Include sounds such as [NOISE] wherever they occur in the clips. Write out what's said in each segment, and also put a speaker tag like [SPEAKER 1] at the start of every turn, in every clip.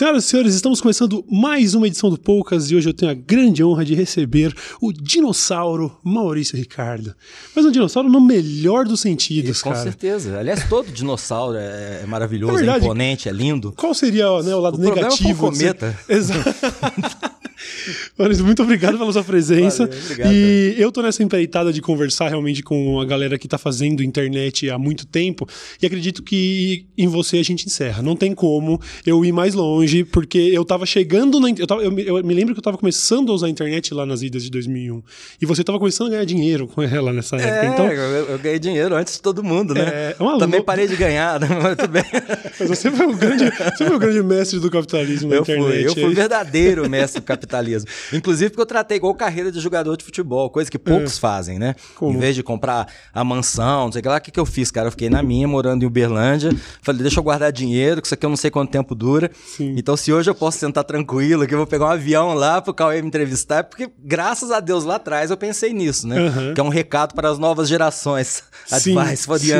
[SPEAKER 1] Senhoras e senhores, estamos começando mais uma edição do Poucas e hoje eu tenho a grande honra de receber o dinossauro Maurício Ricardo. Mas um dinossauro no melhor dos sentidos,
[SPEAKER 2] Com
[SPEAKER 1] cara.
[SPEAKER 2] certeza. Aliás, todo dinossauro é, é maravilhoso,
[SPEAKER 1] É
[SPEAKER 2] é, imponente, é lindo.
[SPEAKER 1] Qual seria né, o lado
[SPEAKER 2] O problema
[SPEAKER 1] negativo?
[SPEAKER 2] foi o cometa.
[SPEAKER 1] Exato. [LAUGHS] Maurício, muito obrigado pela sua presença.
[SPEAKER 2] Valeu, obrigado,
[SPEAKER 1] e eu tô nessa empreitada de conversar realmente com a galera que tá fazendo internet há muito tempo e acredito que em você a gente encerra. Não tem como eu ir mais longe, porque eu tava chegando na. Eu, tava- eu me- eu me lembro que eu tava começando a usar a internet lá nas idas de 2001 e você tava começando a ganhar dinheiro com ela nessa época.
[SPEAKER 2] É,
[SPEAKER 1] Então,
[SPEAKER 2] eu, eu ganhei dinheiro antes de todo mundo, né?
[SPEAKER 1] É, uma
[SPEAKER 2] Também
[SPEAKER 1] lou-
[SPEAKER 2] parei de ganhar, né? Mas tudo bem. [LAUGHS]
[SPEAKER 1] mas você foi o grande, você foi o grande mestre do capitalismo na internet.
[SPEAKER 2] fui, eu fui
[SPEAKER 1] é
[SPEAKER 2] o
[SPEAKER 1] isso?
[SPEAKER 2] verdadeiro mestre do capitalismo. Inclusive porque eu tratei igual carreira de jogador de futebol, coisa que poucos fazem, né?
[SPEAKER 1] É. Como?
[SPEAKER 2] Em vez de comprar a mansão, não sei o que lá, o que, que eu fiz, cara? Eu fiquei na minha, morando em Uberlândia. Falei, deixa eu guardar dinheiro, que isso aqui eu não sei quanto tempo dura.
[SPEAKER 1] Sim.
[SPEAKER 2] Então, se hoje eu posso sentar tranquilo, que eu vou pegar um avião lá pro Cauê me entrevistar, é porque, graças a Deus, lá atrás eu pensei nisso, né?
[SPEAKER 1] Aham.
[SPEAKER 2] Que é um recado para as novas gerações.
[SPEAKER 1] Sim,
[SPEAKER 2] Advice for the.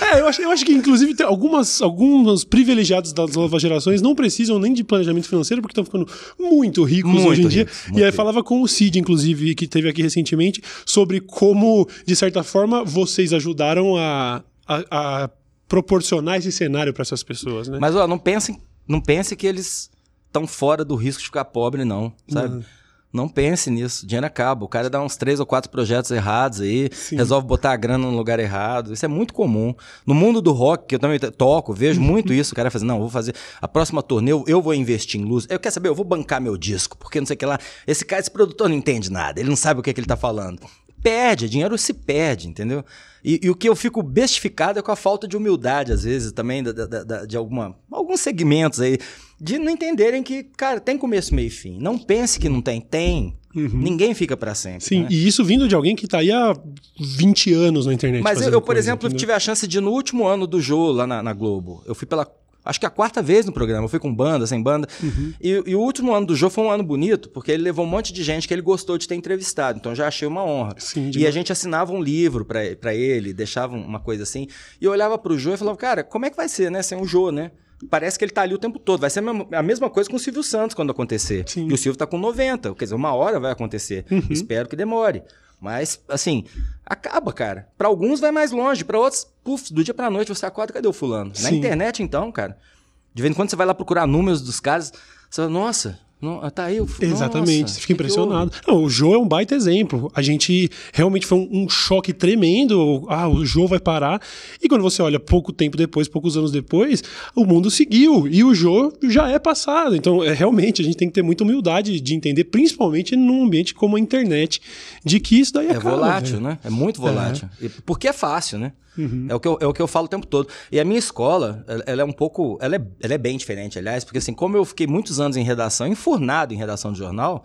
[SPEAKER 1] É, eu acho, eu acho que, inclusive, tem algumas, alguns privilegiados das novas gerações não precisam nem de planejamento financeiro, porque estão ficando muito ricos
[SPEAKER 2] Muito
[SPEAKER 1] hoje em dia.
[SPEAKER 2] ricos,
[SPEAKER 1] e aí falava com o Cid, inclusive, que teve aqui recentemente, sobre como, de certa forma, vocês ajudaram a, a, a proporcionar esse cenário para essas pessoas, né?
[SPEAKER 2] Mas, ó, não pense, não pense que eles estão fora do risco de ficar pobre, não, sabe?
[SPEAKER 1] Uhum.
[SPEAKER 2] Não pense nisso. Dinheiro acaba. O cara dá uns três ou quatro projetos errados aí,
[SPEAKER 1] Sim.
[SPEAKER 2] resolve botar a grana no lugar errado. Isso é muito comum. No mundo do rock, que eu também toco, vejo muito isso. O cara faz, não, eu vou fazer a próxima turnê, eu, eu vou investir em luz. Eu quero saber, eu vou bancar meu disco, porque não sei o que lá. Esse cara, esse produtor não entende nada, ele não sabe o que, é que ele tá falando. Perde, dinheiro se perde, entendeu? E, e o que eu fico bestificado é com a falta de humildade, às vezes, também, da- da- da- de alguma, alguns segmentos aí, de não entenderem que, cara, tem começo, meio e fim. Não pense que não tem, tem. Ninguém fica pra sempre.
[SPEAKER 1] Sim,
[SPEAKER 2] né?
[SPEAKER 1] e isso vindo de alguém que tá aí há 20 anos na internet.
[SPEAKER 2] Mas eu, eu, por
[SPEAKER 1] coisa,
[SPEAKER 2] exemplo,
[SPEAKER 1] entendeu?
[SPEAKER 2] tive a chance de ir no último ano do Jô lá na, na Globo. Eu fui pela. Acho que a quarta vez no programa. Eu fui com banda, sem banda.
[SPEAKER 1] Uhum.
[SPEAKER 2] E, e o último ano do Jô foi um ano bonito, porque ele levou um monte de gente que ele gostou de ter entrevistado. Então já achei uma honra.
[SPEAKER 1] Sim,
[SPEAKER 2] e
[SPEAKER 1] demais.
[SPEAKER 2] a gente assinava um livro pra ele, deixava uma coisa assim. E eu olhava pro Jô e falava, cara, como é que vai ser, né? Sem o Jô, né? Parece que ele tá ali o tempo todo. Vai ser a mesma, coisa com o Silvio Santos quando acontecer.
[SPEAKER 1] Sim.
[SPEAKER 2] E o Silvio tá com 90. Quer dizer, uma hora vai acontecer.
[SPEAKER 1] Uhum.
[SPEAKER 2] Espero que demore. Mas, assim, acaba, cara. Pra alguns vai mais longe, pra outros, puf, do dia pra noite você acorda, cadê o fulano? Na
[SPEAKER 1] Sim.
[SPEAKER 2] internet, então, cara. De vez em quando você vai lá procurar números dos caras, você fala, nossa, não, tá aí o fulano.
[SPEAKER 1] Exatamente, você fica impressionado. Não, o Jô é um baita exemplo. A gente realmente foi um, um choque tremendo. Ah, o Jô vai parar. E quando você olha pouco tempo depois, poucos anos depois, o mundo seguiu. E o Jô já é passado. Então, é, realmente, a gente tem que ter muita humildade de entender, principalmente num ambiente como a internet, de que isso daí
[SPEAKER 2] É
[SPEAKER 1] acaba,
[SPEAKER 2] volátil,
[SPEAKER 1] velho.
[SPEAKER 2] né? É muito volátil. E- Porque é fácil, né? É, o que eu, é o que eu falo o tempo todo. E a minha escola, ela, é um pouco. Ela é, ela é bem diferente, aliás, porque assim, como eu fiquei muitos anos em redação, enfurnado em redação de jornal.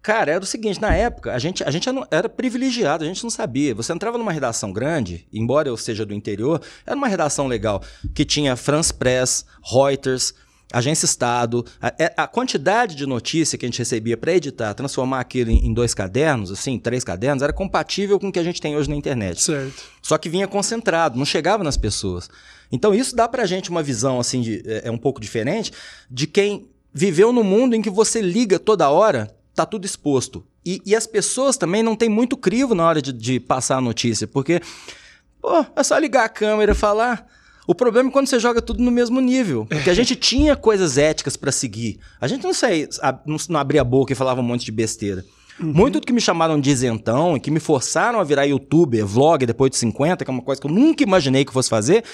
[SPEAKER 2] Cara, era o seguinte, na época, a gente, a gente era- era privilegiado, a gente não sabia. Você entrava numa redação grande, embora eu seja do interior, era uma redação legal, que tinha France Press, Reuters, Agência Estado, a, é- a quantidade de notícia que a gente recebia para editar, transformar aquilo em, em dois cadernos, assim, três cadernos, era compatível com o que a gente tem hoje na internet.
[SPEAKER 1] Certo.
[SPEAKER 2] Só que vinha concentrado, não chegava nas pessoas. Então isso dá pra gente uma visão assim de, é, é um pouco diferente de quem viveu no mundo em que você liga toda hora, tá tudo exposto. E, e as pessoas também não têm muito crivo na hora de, de passar a notícia, porque pô, é só ligar a câmera e falar. O problema é quando você joga tudo no mesmo nível. Porque a gente tinha coisas éticas pra seguir. A gente não, saía, não, abria a boca e falava um monte de besteira. Muito do que me chamaram de isentão e que me forçaram a virar youtuber, vlog depois de 50, que é uma coisa que eu nunca imaginei que fosse fazer,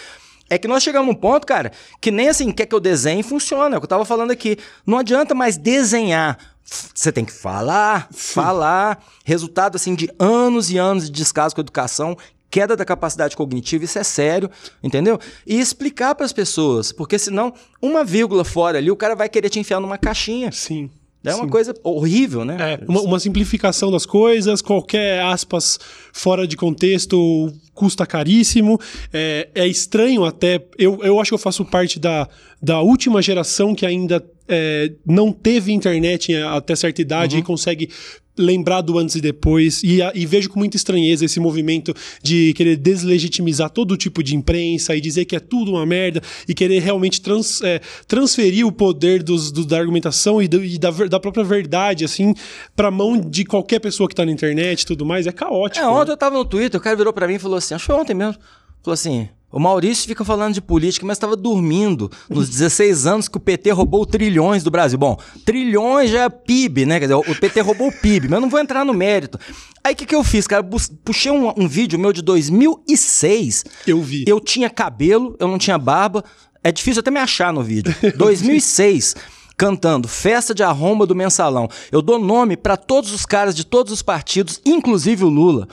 [SPEAKER 2] é que nós chegamos num ponto, cara, que nem assim, quer que eu desenhe funciona. É o que eu tava falando aqui. Não adianta mais desenhar. Você tem que falar, falar. Resultado, assim, de anos e anos de descaso com a educação, queda da capacidade cognitiva, isso é sério, entendeu? E explicar para as pessoas, porque senão, uma vírgula fora ali, o cara vai querer te enfiar numa caixinha.
[SPEAKER 1] Sim.
[SPEAKER 2] É uma
[SPEAKER 1] Sim.
[SPEAKER 2] coisa horrível, né?
[SPEAKER 1] É, uma, uma simplificação das coisas, qualquer aspas fora de contexto custa caríssimo. É, é estranho até. Eu, eu acho que eu faço parte da, da última geração que ainda é, não teve internet até certa idade e consegue lembrar do antes e depois e, e, vejo com muita estranheza esse movimento de querer deslegitimizar todo tipo de imprensa e dizer que é tudo uma merda e querer realmente trans, é, transferir o poder dos, do, da argumentação e, do, e da, da, própria verdade assim para mão de qualquer pessoa que está na internet e tudo mais é caótico.
[SPEAKER 2] É, ontem né? eu tava no Twitter, o cara virou para mim e falou assim, acho que foi ontem mesmo, falou assim, o Maurício fica falando de política, mas estava dormindo nos 16 [LAUGHS] anos que o PT roubou trilhões do Brasil. Bom, trilhões já é PIB, né? Quer dizer, o PT roubou o PIB, mas eu não vou entrar no mérito. Aí o que, que eu fiz, cara? Puxei um, um vídeo meu de 2006.
[SPEAKER 1] Eu vi.
[SPEAKER 2] Eu tinha cabelo, eu não tinha barba. É difícil até me achar no vídeo. [LAUGHS] 2006 cantando Festa de Arromba do Mensalão. Eu dou nome para todos os caras de todos os partidos, inclusive o Lula.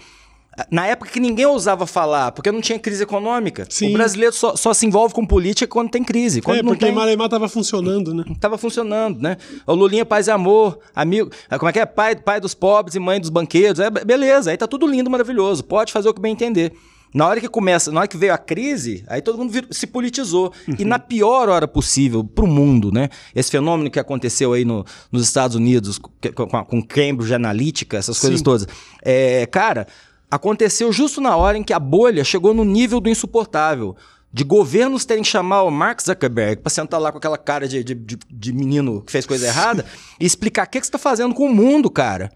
[SPEAKER 2] Na época que ninguém ousava falar, porque não tinha crise econômica. Sim. O brasileiro só, só, se envolve com política quando tem crise. Quando
[SPEAKER 1] é, porque tem... Malemar tava funcionando, né?
[SPEAKER 2] Tava funcionando, né? O Lulinha Paz e Amor, amigo. É, como é que é? Pai, pai dos pobres e mãe dos banqueiros. É, beleza, aí tá tudo lindo, maravilhoso. Pode fazer o que bem entender. Na hora que começa, na hora que veio a crise, aí todo mundo se politizou. Uhum. E na pior hora possível para o mundo, né? Esse fenômeno que aconteceu aí no, nos Estados Unidos com, com Cambridge Analytica, essas coisas Sim. todas. É, cara, aconteceu justo na hora em que a bolha chegou no nível do insuportável. De governos terem que chamar o Mark Zuckerberg para sentar lá com aquela cara de, de, de, de, menino que fez coisa [LAUGHS] errada e explicar o que, que você está fazendo com o mundo, cara.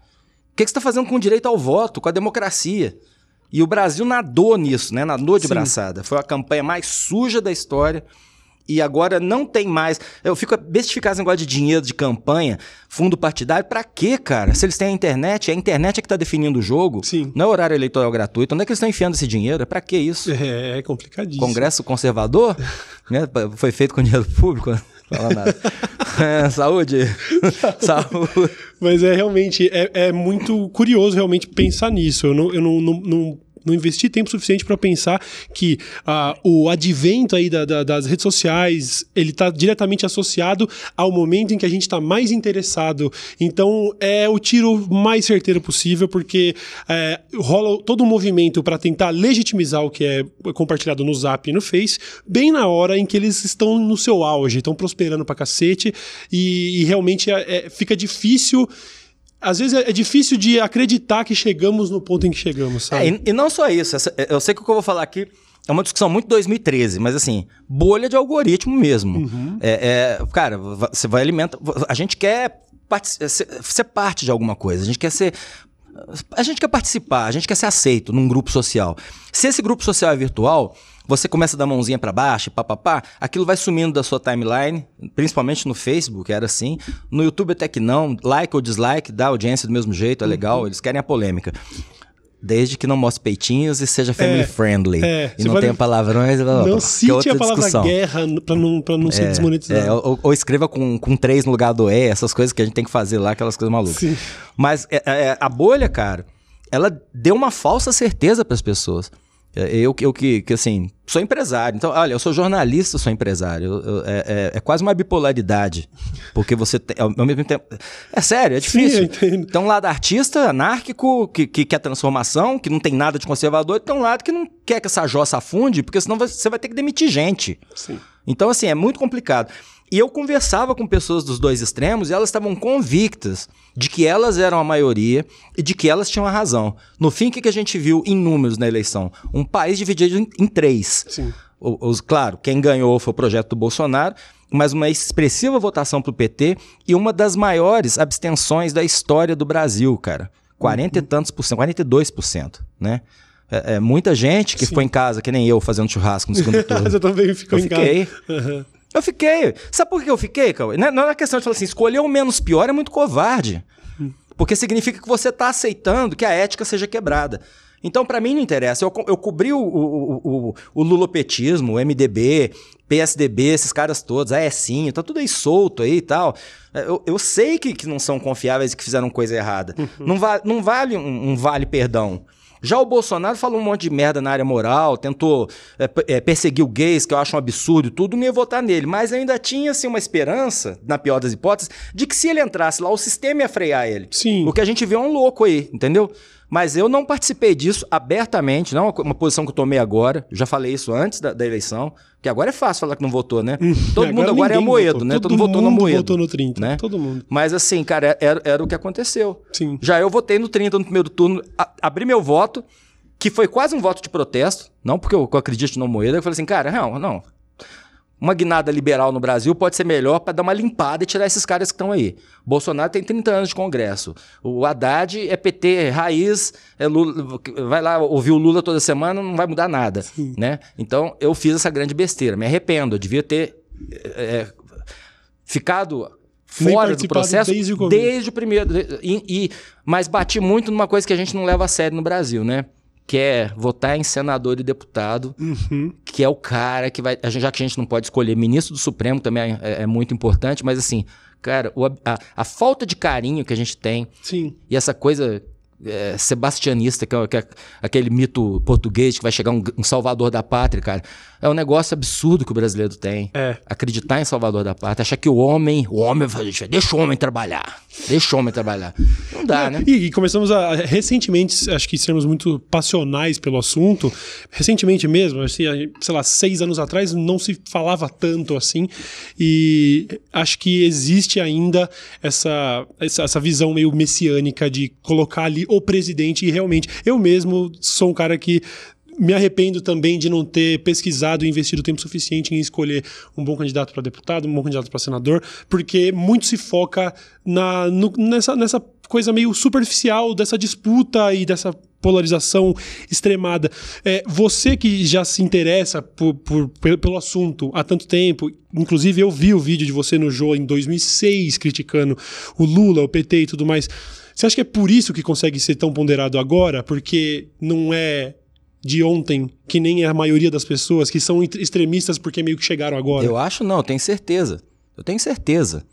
[SPEAKER 2] O que, que você está fazendo com o direito ao voto, com a democracia. E o Brasil nadou nisso, né? Nadou de Sim. braçada. Foi a campanha mais suja da história e agora não tem mais. Eu fico bestificado esse negócio de dinheiro de campanha, fundo partidário. Pra quê, cara? Se eles têm a internet, a internet é que tá definindo o jogo.
[SPEAKER 1] Sim.
[SPEAKER 2] Não é horário eleitoral gratuito. Onde é que eles estão enfiando esse dinheiro? É pra que isso?
[SPEAKER 1] É, é complicadíssimo.
[SPEAKER 2] Congresso conservador? [LAUGHS] né? Foi feito com dinheiro público? Fala nada. [LAUGHS] É, saúde. saúde.
[SPEAKER 1] Mas é realmente, é, é muito curioso realmente pensar nisso. Eu não, eu não, não, não não investi tempo suficiente para pensar que uh, o advento aí da, da, das redes sociais ele está diretamente associado ao momento em que a gente está mais interessado. Então é o tiro mais certeiro possível, porque é, rola todo um movimento para tentar legitimizar o que é compartilhado no Zap e no Face, bem na hora em que eles estão no seu auge, estão prosperando pra cacete, e, e realmente é, é, fica difícil às vezes é, é difícil de acreditar que chegamos no ponto em que chegamos, sabe?
[SPEAKER 2] É, e, e, não só isso, essa, é, eu sei que o que eu vou falar aqui é uma discussão muito 2013, mas assim, bolha de algoritmo mesmo. Uhum. É, é, cara, você vai alimentar. A gente quer ser, ser parte de alguma coisa, a gente quer ser a gente quer participar, a gente quer ser aceito num grupo social. Se esse grupo social é virtual, você começa a dar mãozinha para baixo, papapá, aquilo vai sumindo da sua timeline, principalmente no Facebook, era assim. No YouTube até que não, like ou dislike, dá audiência do mesmo jeito, é legal, uhum. eles querem a polêmica. Desde que não mostre peitinhos e seja family é, friendly. É, e não tenha palavrões.
[SPEAKER 1] Não blá, cite a palavra discussão. guerra pra não, pra não é, ser desmonetizado.
[SPEAKER 2] É, ou, ou, escreva com, com três no lugar do E, essas coisas que a gente tem que fazer lá, aquelas coisas malucas. Sim. Mas é, é, a bolha, cara, ela deu uma falsa certeza para as pessoas. É, eu, eu que, que, assim, sou empresário. Então, olha, eu sou jornalista, sou empresário. Eu, eu, é, é, é, quase uma bipolaridade. Porque você tem, ao mesmo tempo. É sério, é difícil. Sim, então, um lado artista, anárquico, que, que quer transformação, que não tem nada de conservador, e tem um lado que não quer que essa jossa afunde, porque senão você vai ter que demitir gente.
[SPEAKER 1] Sim.
[SPEAKER 2] Então, assim, é muito complicado. E eu conversava com pessoas dos dois extremos e elas estavam convictas de que elas eram a maioria e de que elas tinham a razão. No fim, o que a gente viu em números na eleição? Um país dividido em, em três.
[SPEAKER 1] Sim.
[SPEAKER 2] Os, claro, quem ganhou foi o projeto do Bolsonaro, mas uma expressiva votação para o PT e uma das maiores abstenções da história do Brasil, cara. 40 uhum. e tantos por cento, 42 por cento, né? É, é, muita gente que Sim. ficou em casa, que nem eu, fazendo churrasco no segundo [LAUGHS] turno.
[SPEAKER 1] eu também ficou
[SPEAKER 2] eu
[SPEAKER 1] em
[SPEAKER 2] fiquei. casa. Uhum. Eu fiquei. Sabe por que eu fiquei, Cauê? Não é, é questão de falar assim, escolher o menos pior é muito covarde. Porque significa que você está aceitando que a ética seja quebrada. Então, para mim, não interessa. Eu, eu cobri o, o, o, o lulopetismo, o MDB, PSDB, esses caras todos, a Ecinho, tá tudo aí solto aí e tal. Eu, eu sei que, que não são confiáveis e que fizeram coisa errada. Uhum. Não, va não vale um, um vale perdão. Já o Bolsonaro falou um monte de merda na área moral, tentou é, é, perseguir o gays, que eu acho um absurdo, tudo, não ia votar nele. Mas ainda tinha assim, uma esperança, na pior das hipóteses, de que se ele entrasse lá, o sistema ia frear ele.
[SPEAKER 1] Sim.
[SPEAKER 2] O que a gente vê é um louco aí, entendeu? Mas eu não participei disso abertamente, não é uma posição que eu tomei agora. Já falei isso antes da, da eleição, que agora é fácil falar que não votou, né? [LAUGHS] Todo mundo agora é Moedo, votou. né?
[SPEAKER 1] Todo, Todo mundo votou no Moedo. votou no 30,
[SPEAKER 2] né?
[SPEAKER 1] Todo mundo.
[SPEAKER 2] Mas assim, cara, era, era o que aconteceu.
[SPEAKER 1] Sim.
[SPEAKER 2] Já eu votei no 30 no primeiro turno, a, abri meu voto, que foi quase um voto de protesto, não porque eu, eu acredito no Moedo, eu falei assim, cara, não, não, uma guinada liberal no Brasil pode ser melhor para dar uma limpada e tirar esses caras que estão aí. Bolsonaro tem 30 anos de Congresso. O Haddad é PT raiz, é Lula, vai lá ouvir o Lula toda semana, não vai mudar nada. Né? Então eu fiz essa grande besteira. Me arrependo. Eu devia ter é, ficado fora do processo
[SPEAKER 1] desde o,
[SPEAKER 2] desde o primeiro. E, e, mas bati muito numa coisa que a gente não leva a sério no Brasil, né? Que é votar em senador e deputado,
[SPEAKER 1] uhum.
[SPEAKER 2] que é o cara que vai. Já que a gente não pode escolher ministro do Supremo, também é, é muito importante, mas assim, cara, o, a, a, falta de carinho que a gente tem
[SPEAKER 1] Sim.
[SPEAKER 2] e essa coisa é, sebastianista, que é, que é, aquele mito português que vai chegar um, um, salvador da pátria, cara. É um negócio absurdo que o brasileiro tem.
[SPEAKER 1] É.
[SPEAKER 2] Acreditar em salvador da pátria, achar que o homem, o homem, deixa o homem trabalhar. Deixa o homem trabalhar. Não dá, né?
[SPEAKER 1] E, e, começamos a, recentemente, acho que sermos muito passionais pelo assunto. Recentemente mesmo, assim, sei lá, seis anos atrás, não se falava tanto assim. E acho que existe ainda essa, essa, essa visão meio messiânica de colocar ali o presidente e realmente. Eu mesmo sou um cara que me arrependo também de não ter pesquisado e investido tempo suficiente em escolher um bom candidato para deputado, um bom candidato para senador, porque muito se foca na, no, nessa, nessa coisa meio superficial dessa disputa e dessa polarização extremada. É, você que já se interessa por, por, pelo assunto há tanto tempo, inclusive eu vi o vídeo de você no Jô em 2006 criticando o Lula, o PT e tudo mais. Você acha que é por isso que consegue ser tão ponderado agora? Porque não é de ontem, que nem a maioria das pessoas, que são extremistas porque meio que chegaram agora?
[SPEAKER 2] Eu acho não, eu tenho certeza. Eu tenho certeza.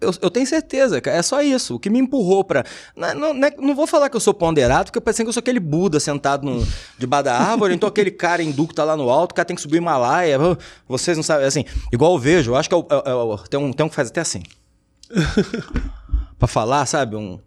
[SPEAKER 2] Eu, eu, tenho certeza, é só isso. O que me empurrou pra. Não, não, não, é, vou falar que eu sou ponderado, porque eu pensei que eu sou aquele Buda sentado no, debaixo da árvore, então aquele cara hindu que tá lá no alto, o cara tem que subir o Himalaia. Vocês não sabem, assim, igual eu vejo, eu acho que é, é, é, tem, um, tem um que faz até assim. [LAUGHS] pra falar, sabe? Um.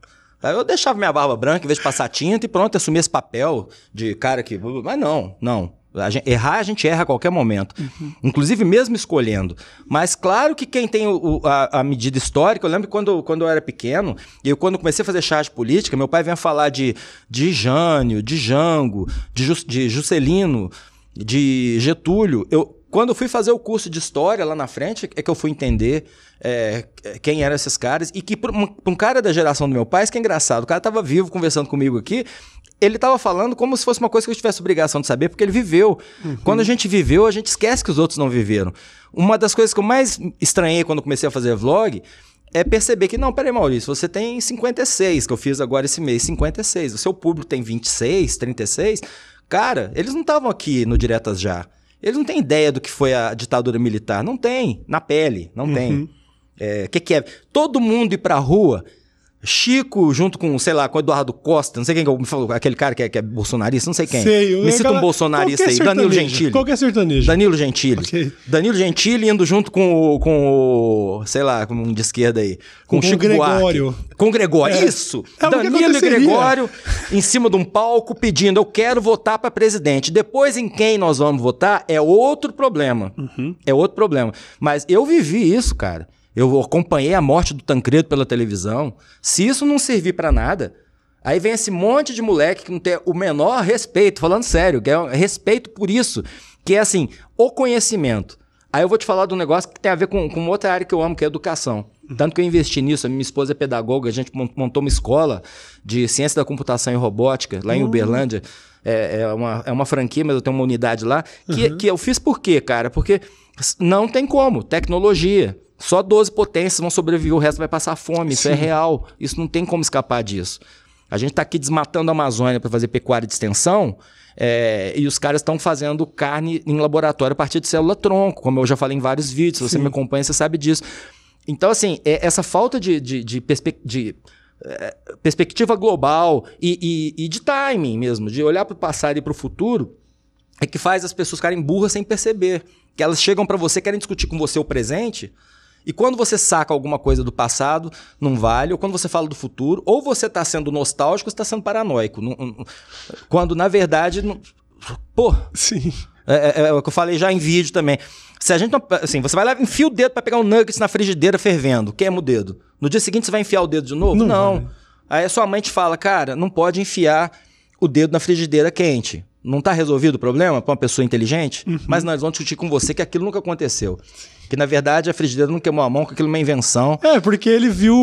[SPEAKER 2] Eu deixava minha barba branca em vez de passar tinta e pronto, assumia esse papel de cara que. Mas não, não. A gente, errar, a gente erra a qualquer momento. Uhum. Inclusive, mesmo escolhendo. Mas claro que quem tem o, a, a, medida histórica, eu lembro quando, quando eu era pequeno, e eu, quando comecei a fazer charge política, meu pai vinha falar de, de Jânio, de Jango, de, Jus, de Juscelino, de Getúlio. Eu, quando eu fui fazer o curso de história lá na frente, é que eu fui entender é, quem eram esses caras. E que, para um, um, cara da geração do meu pai, isso que é engraçado. O cara estava vivo conversando comigo aqui. Ele estava falando como se fosse uma coisa que eu tivesse obrigação de saber, porque ele viveu. Uhum. Quando a gente viveu, a gente esquece que os outros não viveram. Uma das coisas que eu mais estranhei quando comecei a fazer vlog é perceber que, não, peraí, Maurício, você tem 56, que eu fiz agora esse mês, 56. O seu público tem 26, 36. Cara, eles não estavam aqui no Diretas Já. Eles não têm ideia do que foi a ditadura militar. Não tem. Na pele. Não uhum. tem. O é, que, que é? Todo mundo ir pra rua Chico, junto com, sei lá, com Eduardo Costa, não sei quem que é, me falou, aquele cara que é, que é bolsonarista, não sei quem.
[SPEAKER 1] Sei,
[SPEAKER 2] me cita um bolsonarista aí, Danilo Gentili.
[SPEAKER 1] Qual que é sertanejo?
[SPEAKER 2] Danilo Gentili. Okay. Danilo Gentili indo junto com o, com o, sei lá, com um de esquerda aí. Com, com o Chico
[SPEAKER 1] Gregório.
[SPEAKER 2] Buarque. Com o Gregório, é. isso. É Danilo e Gregório em cima de um palco pedindo, eu quero votar para presidente. Depois em quem nós vamos votar é outro problema.
[SPEAKER 1] Uhum.
[SPEAKER 2] É outro problema. Mas eu vivi isso, cara. Eu acompanhei a morte do Tancredo pela televisão. Se isso não servir para nada, aí vem esse monte de moleque que não tem o menor respeito, falando sério, que é respeito por isso, que é assim, o conhecimento. Aí eu vou te falar de um negócio que tem a ver com, com outra área que eu amo, que é a educação. Tanto que eu investi nisso, a minha esposa é pedagoga, a gente montou uma escola de ciência da computação e robótica lá em uhum. Uberlândia. É, é, uma, é uma franquia, mas eu tenho uma unidade lá. Que, uhum. que eu fiz por quê, cara? Porque não tem como. Tecnologia. Só 12 potências vão sobreviver, o resto vai passar fome. Isso é Sim. é real. Isso não tem como escapar disso. A gente está aqui desmatando a Amazônia para fazer pecuária de extensão. É, e os caras estão fazendo carne em laboratório a partir de célula-tronco, como eu já falei em vários vídeos. Se você me acompanha, você sabe disso. Então, assim, é, essa falta de, de, de, perspe de é, perspectiva global e, e, e, de timing mesmo, de olhar para o passado e para o futuro, é que faz as pessoas ficarem burras sem perceber. Que elas chegam para você, querem discutir com você o presente E quando você saca alguma coisa do passado, não vale. Ou quando você fala do futuro, ou você está sendo nostálgico, ou está sendo paranoico. Quando, na verdade, não... pô.
[SPEAKER 1] Sim.
[SPEAKER 2] É, é, é, o que eu falei já em vídeo também. Se a gente não, assim, você vai lá, enfia o dedo para pegar um nuggets na frigideira fervendo, queima o dedo. No dia seguinte você vai enfiar o dedo de novo?
[SPEAKER 1] Não
[SPEAKER 2] Não. Aí a sua mãe te fala, cara, não pode enfiar o dedo na frigideira quente. Não tá resolvido o problema para uma pessoa inteligente? Mas não, eles vão discutir com você que aquilo nunca aconteceu. Que na verdade a frigideira não queimou a mão, que aquilo é uma invenção.
[SPEAKER 1] É, porque ele viu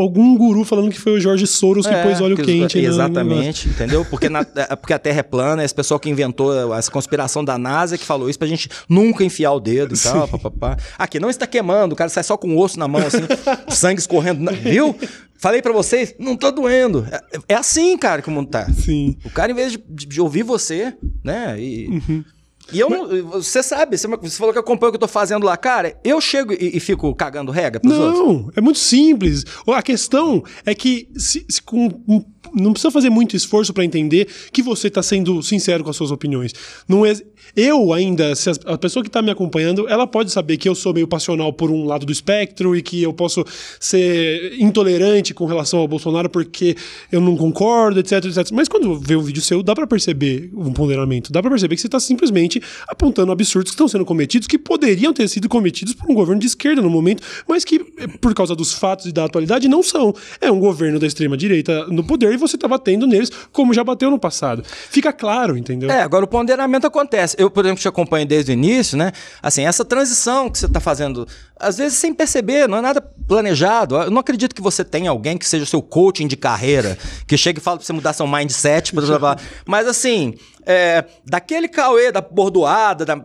[SPEAKER 1] algum guru falando que foi o Jorge Soros que
[SPEAKER 2] É,
[SPEAKER 1] pôs óleo
[SPEAKER 2] que-
[SPEAKER 1] quente. no-
[SPEAKER 2] Exatamente, entendeu? Porque, na- é, porque a Terra é plana, esse pessoal que inventou essa conspiração da NASA que falou isso pra gente nunca enfiar o dedo e tal, papapá. Aqui não está queimando, o cara sai só com o osso na mão, assim, [LAUGHS] sangue escorrendo, na- viu? Falei pra vocês, não tô doendo. É, é assim, cara, que o mundo tá.
[SPEAKER 1] Sim.
[SPEAKER 2] O cara, em vez de, de- de ouvir você, né? E,
[SPEAKER 1] Uhum.
[SPEAKER 2] E eu não. Você sabe, você, você falou que acompanha o que eu tô fazendo lá. Cara, eu chego e, e fico cagando rega pros outros.
[SPEAKER 1] Não, é muito simples. A questão é que se- se com- um- não precisa fazer muito esforço para entender que você está sendo sincero com as suas opiniões. Não é, eu ainda, se as- a pessoa que está me acompanhando, ela pode saber que eu sou meio passional por um lado do espectro e que eu posso ser intolerante com relação ao Bolsonaro porque eu não concordo, etc, etc. Mas quando vê um vídeo seu, dá para perceber um ponderamento, dá para perceber que você está simplesmente apontando absurdos que estão sendo cometidos, que poderiam ter sido cometidos por um governo de esquerda no momento, mas que, por causa dos fatos e da atualidade, não são. É um governo da extrema-direita no poder você está batendo neles como já bateu no passado. Fica claro, entendeu?
[SPEAKER 2] É, agora o ponderamento acontece. Eu, por exemplo, te acompanho desde o início, né? Assim, essa transição que você está fazendo, às vezes sem perceber, não é nada planejado. Eu não acredito que você tenha alguém que seja seu coaching de carreira, que chegue e fale pra você mudar seu mindset, blá, blá, blá. [LAUGHS] mas assim, é, daquele Cauê, da bordoada, da,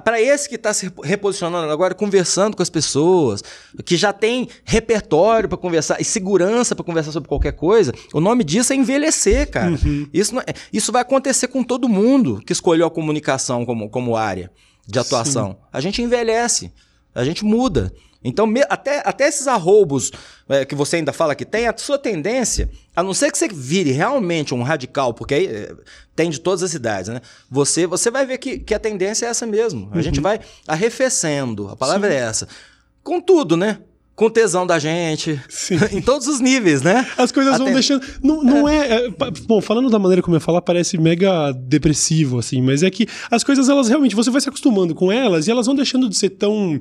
[SPEAKER 2] para esse que está se reposicionando agora, conversando com as pessoas, que já tem repertório para conversar e segurança para conversar sobre qualquer coisa, o nome disso é envelhecer, cara. Isso, não é- isso vai acontecer com todo mundo que escolheu a comunicação como, como área de atuação. A gente envelhece, a gente muda. Então, até, até esses arroubos é, que você ainda fala que tem, a sua tendência, a não ser que você vire realmente um radical, porque aí é, tem de todas as idades, né? Você, você vai ver que, que a tendência é essa mesmo. A gente vai arrefecendo, a palavra é essa. Com tudo, né? Com tesão da gente,
[SPEAKER 1] Sim. [LAUGHS]
[SPEAKER 2] em todos os níveis, né?
[SPEAKER 1] As coisas vão
[SPEAKER 2] Até-
[SPEAKER 1] deixando. Não, não é. é, pa- Bom, falando da maneira como eu falar, parece mega depressivo, assim, mas é que as coisas, elas realmente, você vai se acostumando com elas e elas vão deixando de ser tão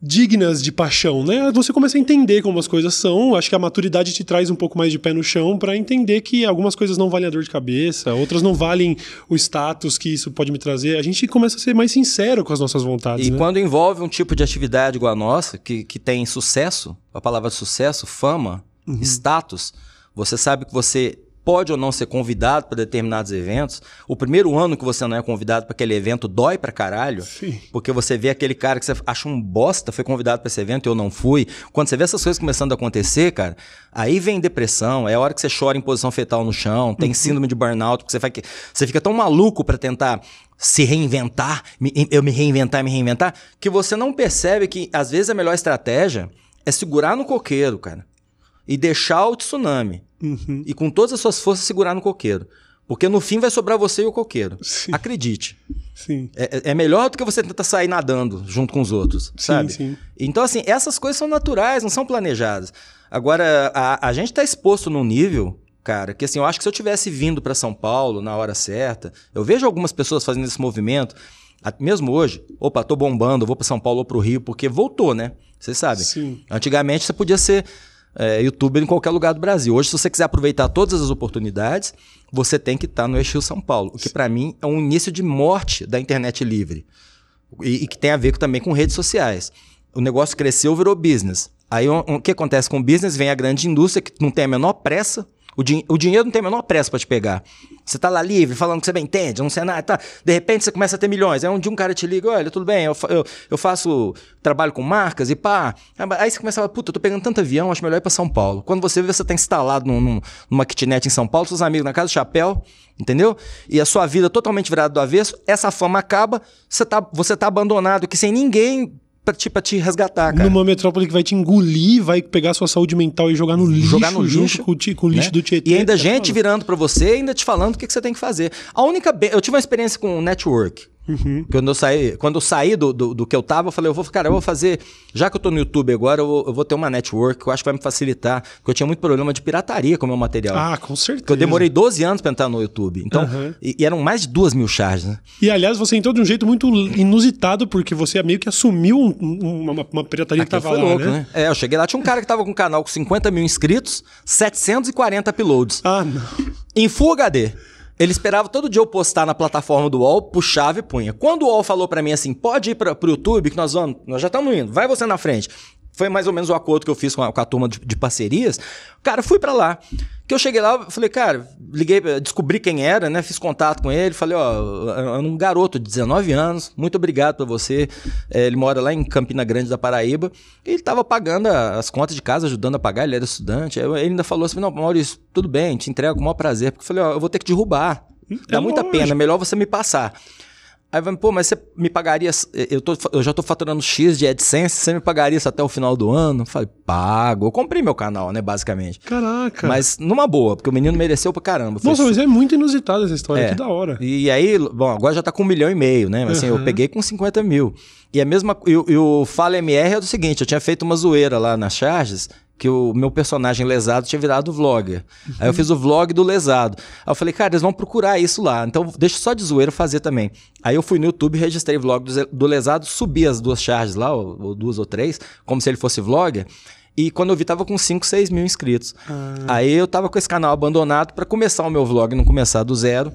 [SPEAKER 1] dignas de paixão, né? Você começa a entender como as coisas são. Acho que a maturidade te traz um pouco mais de pé no chão pra entender que algumas coisas não valem a dor de cabeça, outras não valem o status que isso pode me trazer. A gente começa a ser mais sincero com as nossas vontades,
[SPEAKER 2] E
[SPEAKER 1] né?
[SPEAKER 2] quando envolve um tipo de atividade igual a nossa, que, que tem sucesso, a palavra sucesso, fama,
[SPEAKER 1] Uhum.
[SPEAKER 2] status, você sabe que você pode ou não ser convidado para determinados eventos. O primeiro ano que você não é convidado para aquele evento dói pra caralho.
[SPEAKER 1] Sim.
[SPEAKER 2] Porque você vê aquele cara que você acha um bosta, foi convidado para esse evento e eu não fui. Quando você vê essas coisas começando a acontecer, cara, aí vem depressão, é a hora que você chora em posição fetal no chão, tem síndrome de burnout, porque você, vai, você fica tão maluco para tentar se reinventar, eu me reinventar, me reinventar, que você não percebe que às vezes a melhor estratégia é segurar no coqueiro, cara, e deixar o tsunami.
[SPEAKER 1] Uhum.
[SPEAKER 2] E com todas as suas forças segurar no coqueiro. Porque no fim vai sobrar você e o coqueiro.
[SPEAKER 1] Sim.
[SPEAKER 2] Acredite.
[SPEAKER 1] Sim.
[SPEAKER 2] É, é melhor do que você tentar sair nadando junto com os outros, sabe?
[SPEAKER 1] sim.
[SPEAKER 2] Então, assim, essas coisas são naturais, não são planejadas. Agora, a, a gente tá exposto num nível, cara, que assim, eu acho que se eu tivesse vindo para São Paulo na hora certa, eu vejo algumas pessoas fazendo esse movimento, mesmo hoje, opa, tô bombando, vou para São Paulo ou pro Rio, porque voltou, né? Vocês sabem.
[SPEAKER 1] Sim.
[SPEAKER 2] Antigamente você podia ser é, youtuber em qualquer lugar do Brasil. Hoje, se você quiser aproveitar todas as oportunidades, você tem que estar no Eixo São Paulo. O que para mim é um início de morte da internet livre. E, e que tem a ver também com redes sociais. O negócio cresceu, virou business. Aí o, o que acontece com o business? Vem a grande indústria que não tem a menor pressa. O, din- o dinheiro não tem a menor pressa para te pegar. Você tá lá livre, falando que você bem entende, não sei nada, tá. De repente você começa a ter milhões. Aí um dia um cara te liga, olha, tudo bem, eu, eu, eu faço trabalho com marcas e pá. Aí você começa a falar, puta, eu tô pegando tanto avião, acho melhor ir pra São Paulo. Quando você vê, você tá instalado num, num- numa kitnet em São Paulo, seus amigos na casa do chapéu, entendeu? E a sua vida totalmente virada do avesso, essa fama acaba, você tá, você tá abandonado, que sem ninguém pra te, pra te resgatar, cara.
[SPEAKER 1] Numa metrópole que vai te engolir, vai pegar sua saúde mental e jogar no lixo,
[SPEAKER 2] Jogar no
[SPEAKER 1] junto
[SPEAKER 2] lixo,
[SPEAKER 1] com, com o lixo
[SPEAKER 2] né?
[SPEAKER 1] do Tietê.
[SPEAKER 2] E ainda
[SPEAKER 1] tá
[SPEAKER 2] gente
[SPEAKER 1] foda.
[SPEAKER 2] virando pra você, ainda te falando o que, que você tem que fazer. A única. be- Eu tive uma experiência com network. Uhum. Quando eu saí, quando eu saí do, do, do, que eu tava, eu falei, eu vou, cara, eu vou fazer. Já que eu tô no YouTube agora, eu vou, eu vou ter uma network que eu acho que vai me facilitar. Porque eu tinha muito problema de pirataria com o meu material.
[SPEAKER 1] Ah, com certeza.
[SPEAKER 2] Porque eu demorei 12 anos pra entrar no YouTube. Então, uhum. e, e, eram mais de duas mil charges, né?
[SPEAKER 1] E aliás, você entrou de um jeito muito inusitado, porque você meio que assumiu um, uma, uma, pirataria Aqui que tava lá, louco, né? né?
[SPEAKER 2] É, eu cheguei lá, tinha um cara que tava com um canal com 50 mil inscritos, 740 uploads.
[SPEAKER 1] Ah, não.
[SPEAKER 2] Em Full HD. Ele esperava todo dia eu postar na plataforma do UOL, puxava e punha. Quando o UOL falou para mim assim, pode ir para o YouTube, que nós vamos, nós já estamos indo, vai você na frente. Foi mais ou menos o acordo que eu fiz com a, com a turma de, de parcerias. Cara, fui para lá. Que eu cheguei lá, falei, cara, liguei, descobri quem era, né? Fiz contato com ele, falei, ó, é um garoto de 19 anos, muito obrigado por você. É, ele mora lá em Campina Grande da Paraíba. E ele tava pagando as contas de casa, ajudando a pagar, ele era estudante. Aí ele ainda falou assim: não, Maurício, tudo bem, te entrego com o maior prazer. Porque eu falei, ó, eu vou ter que derrubar. Dá é muita lógico. pena, melhor você me passar. Aí vai, pô, mas você me pagaria. Eu, tô, eu já tô faturando X de AdSense, você me pagaria isso até o final do ano? falei, pago. Eu comprei meu canal, né, basicamente.
[SPEAKER 1] Caraca.
[SPEAKER 2] Mas numa boa, porque o menino mereceu pra caramba.
[SPEAKER 1] Nossa, mas é muito inusitada essa história, é. que da hora.
[SPEAKER 2] E aí, bom, agora já tá com um milhão e meio, né? Mas, assim, eu peguei com 50 mil. E a mesma. E, e o Fala MR é o seguinte: eu tinha feito uma zoeira lá nas charges que o meu personagem lesado tinha virado vlogger. Uhum. Aí eu fiz o vlog do lesado. Aí eu falei, cara, eles vão procurar isso lá. Então deixa só de zoeira fazer também. Aí eu fui no YouTube, registrei o vlog do, do lesado, subi as duas charges lá, ou, ou, duas ou três, como se ele fosse vlogger. E quando eu vi, tava com 5, 6 mil inscritos. Ah. Aí eu tava com esse canal abandonado para começar o meu vlog, não começar do zero.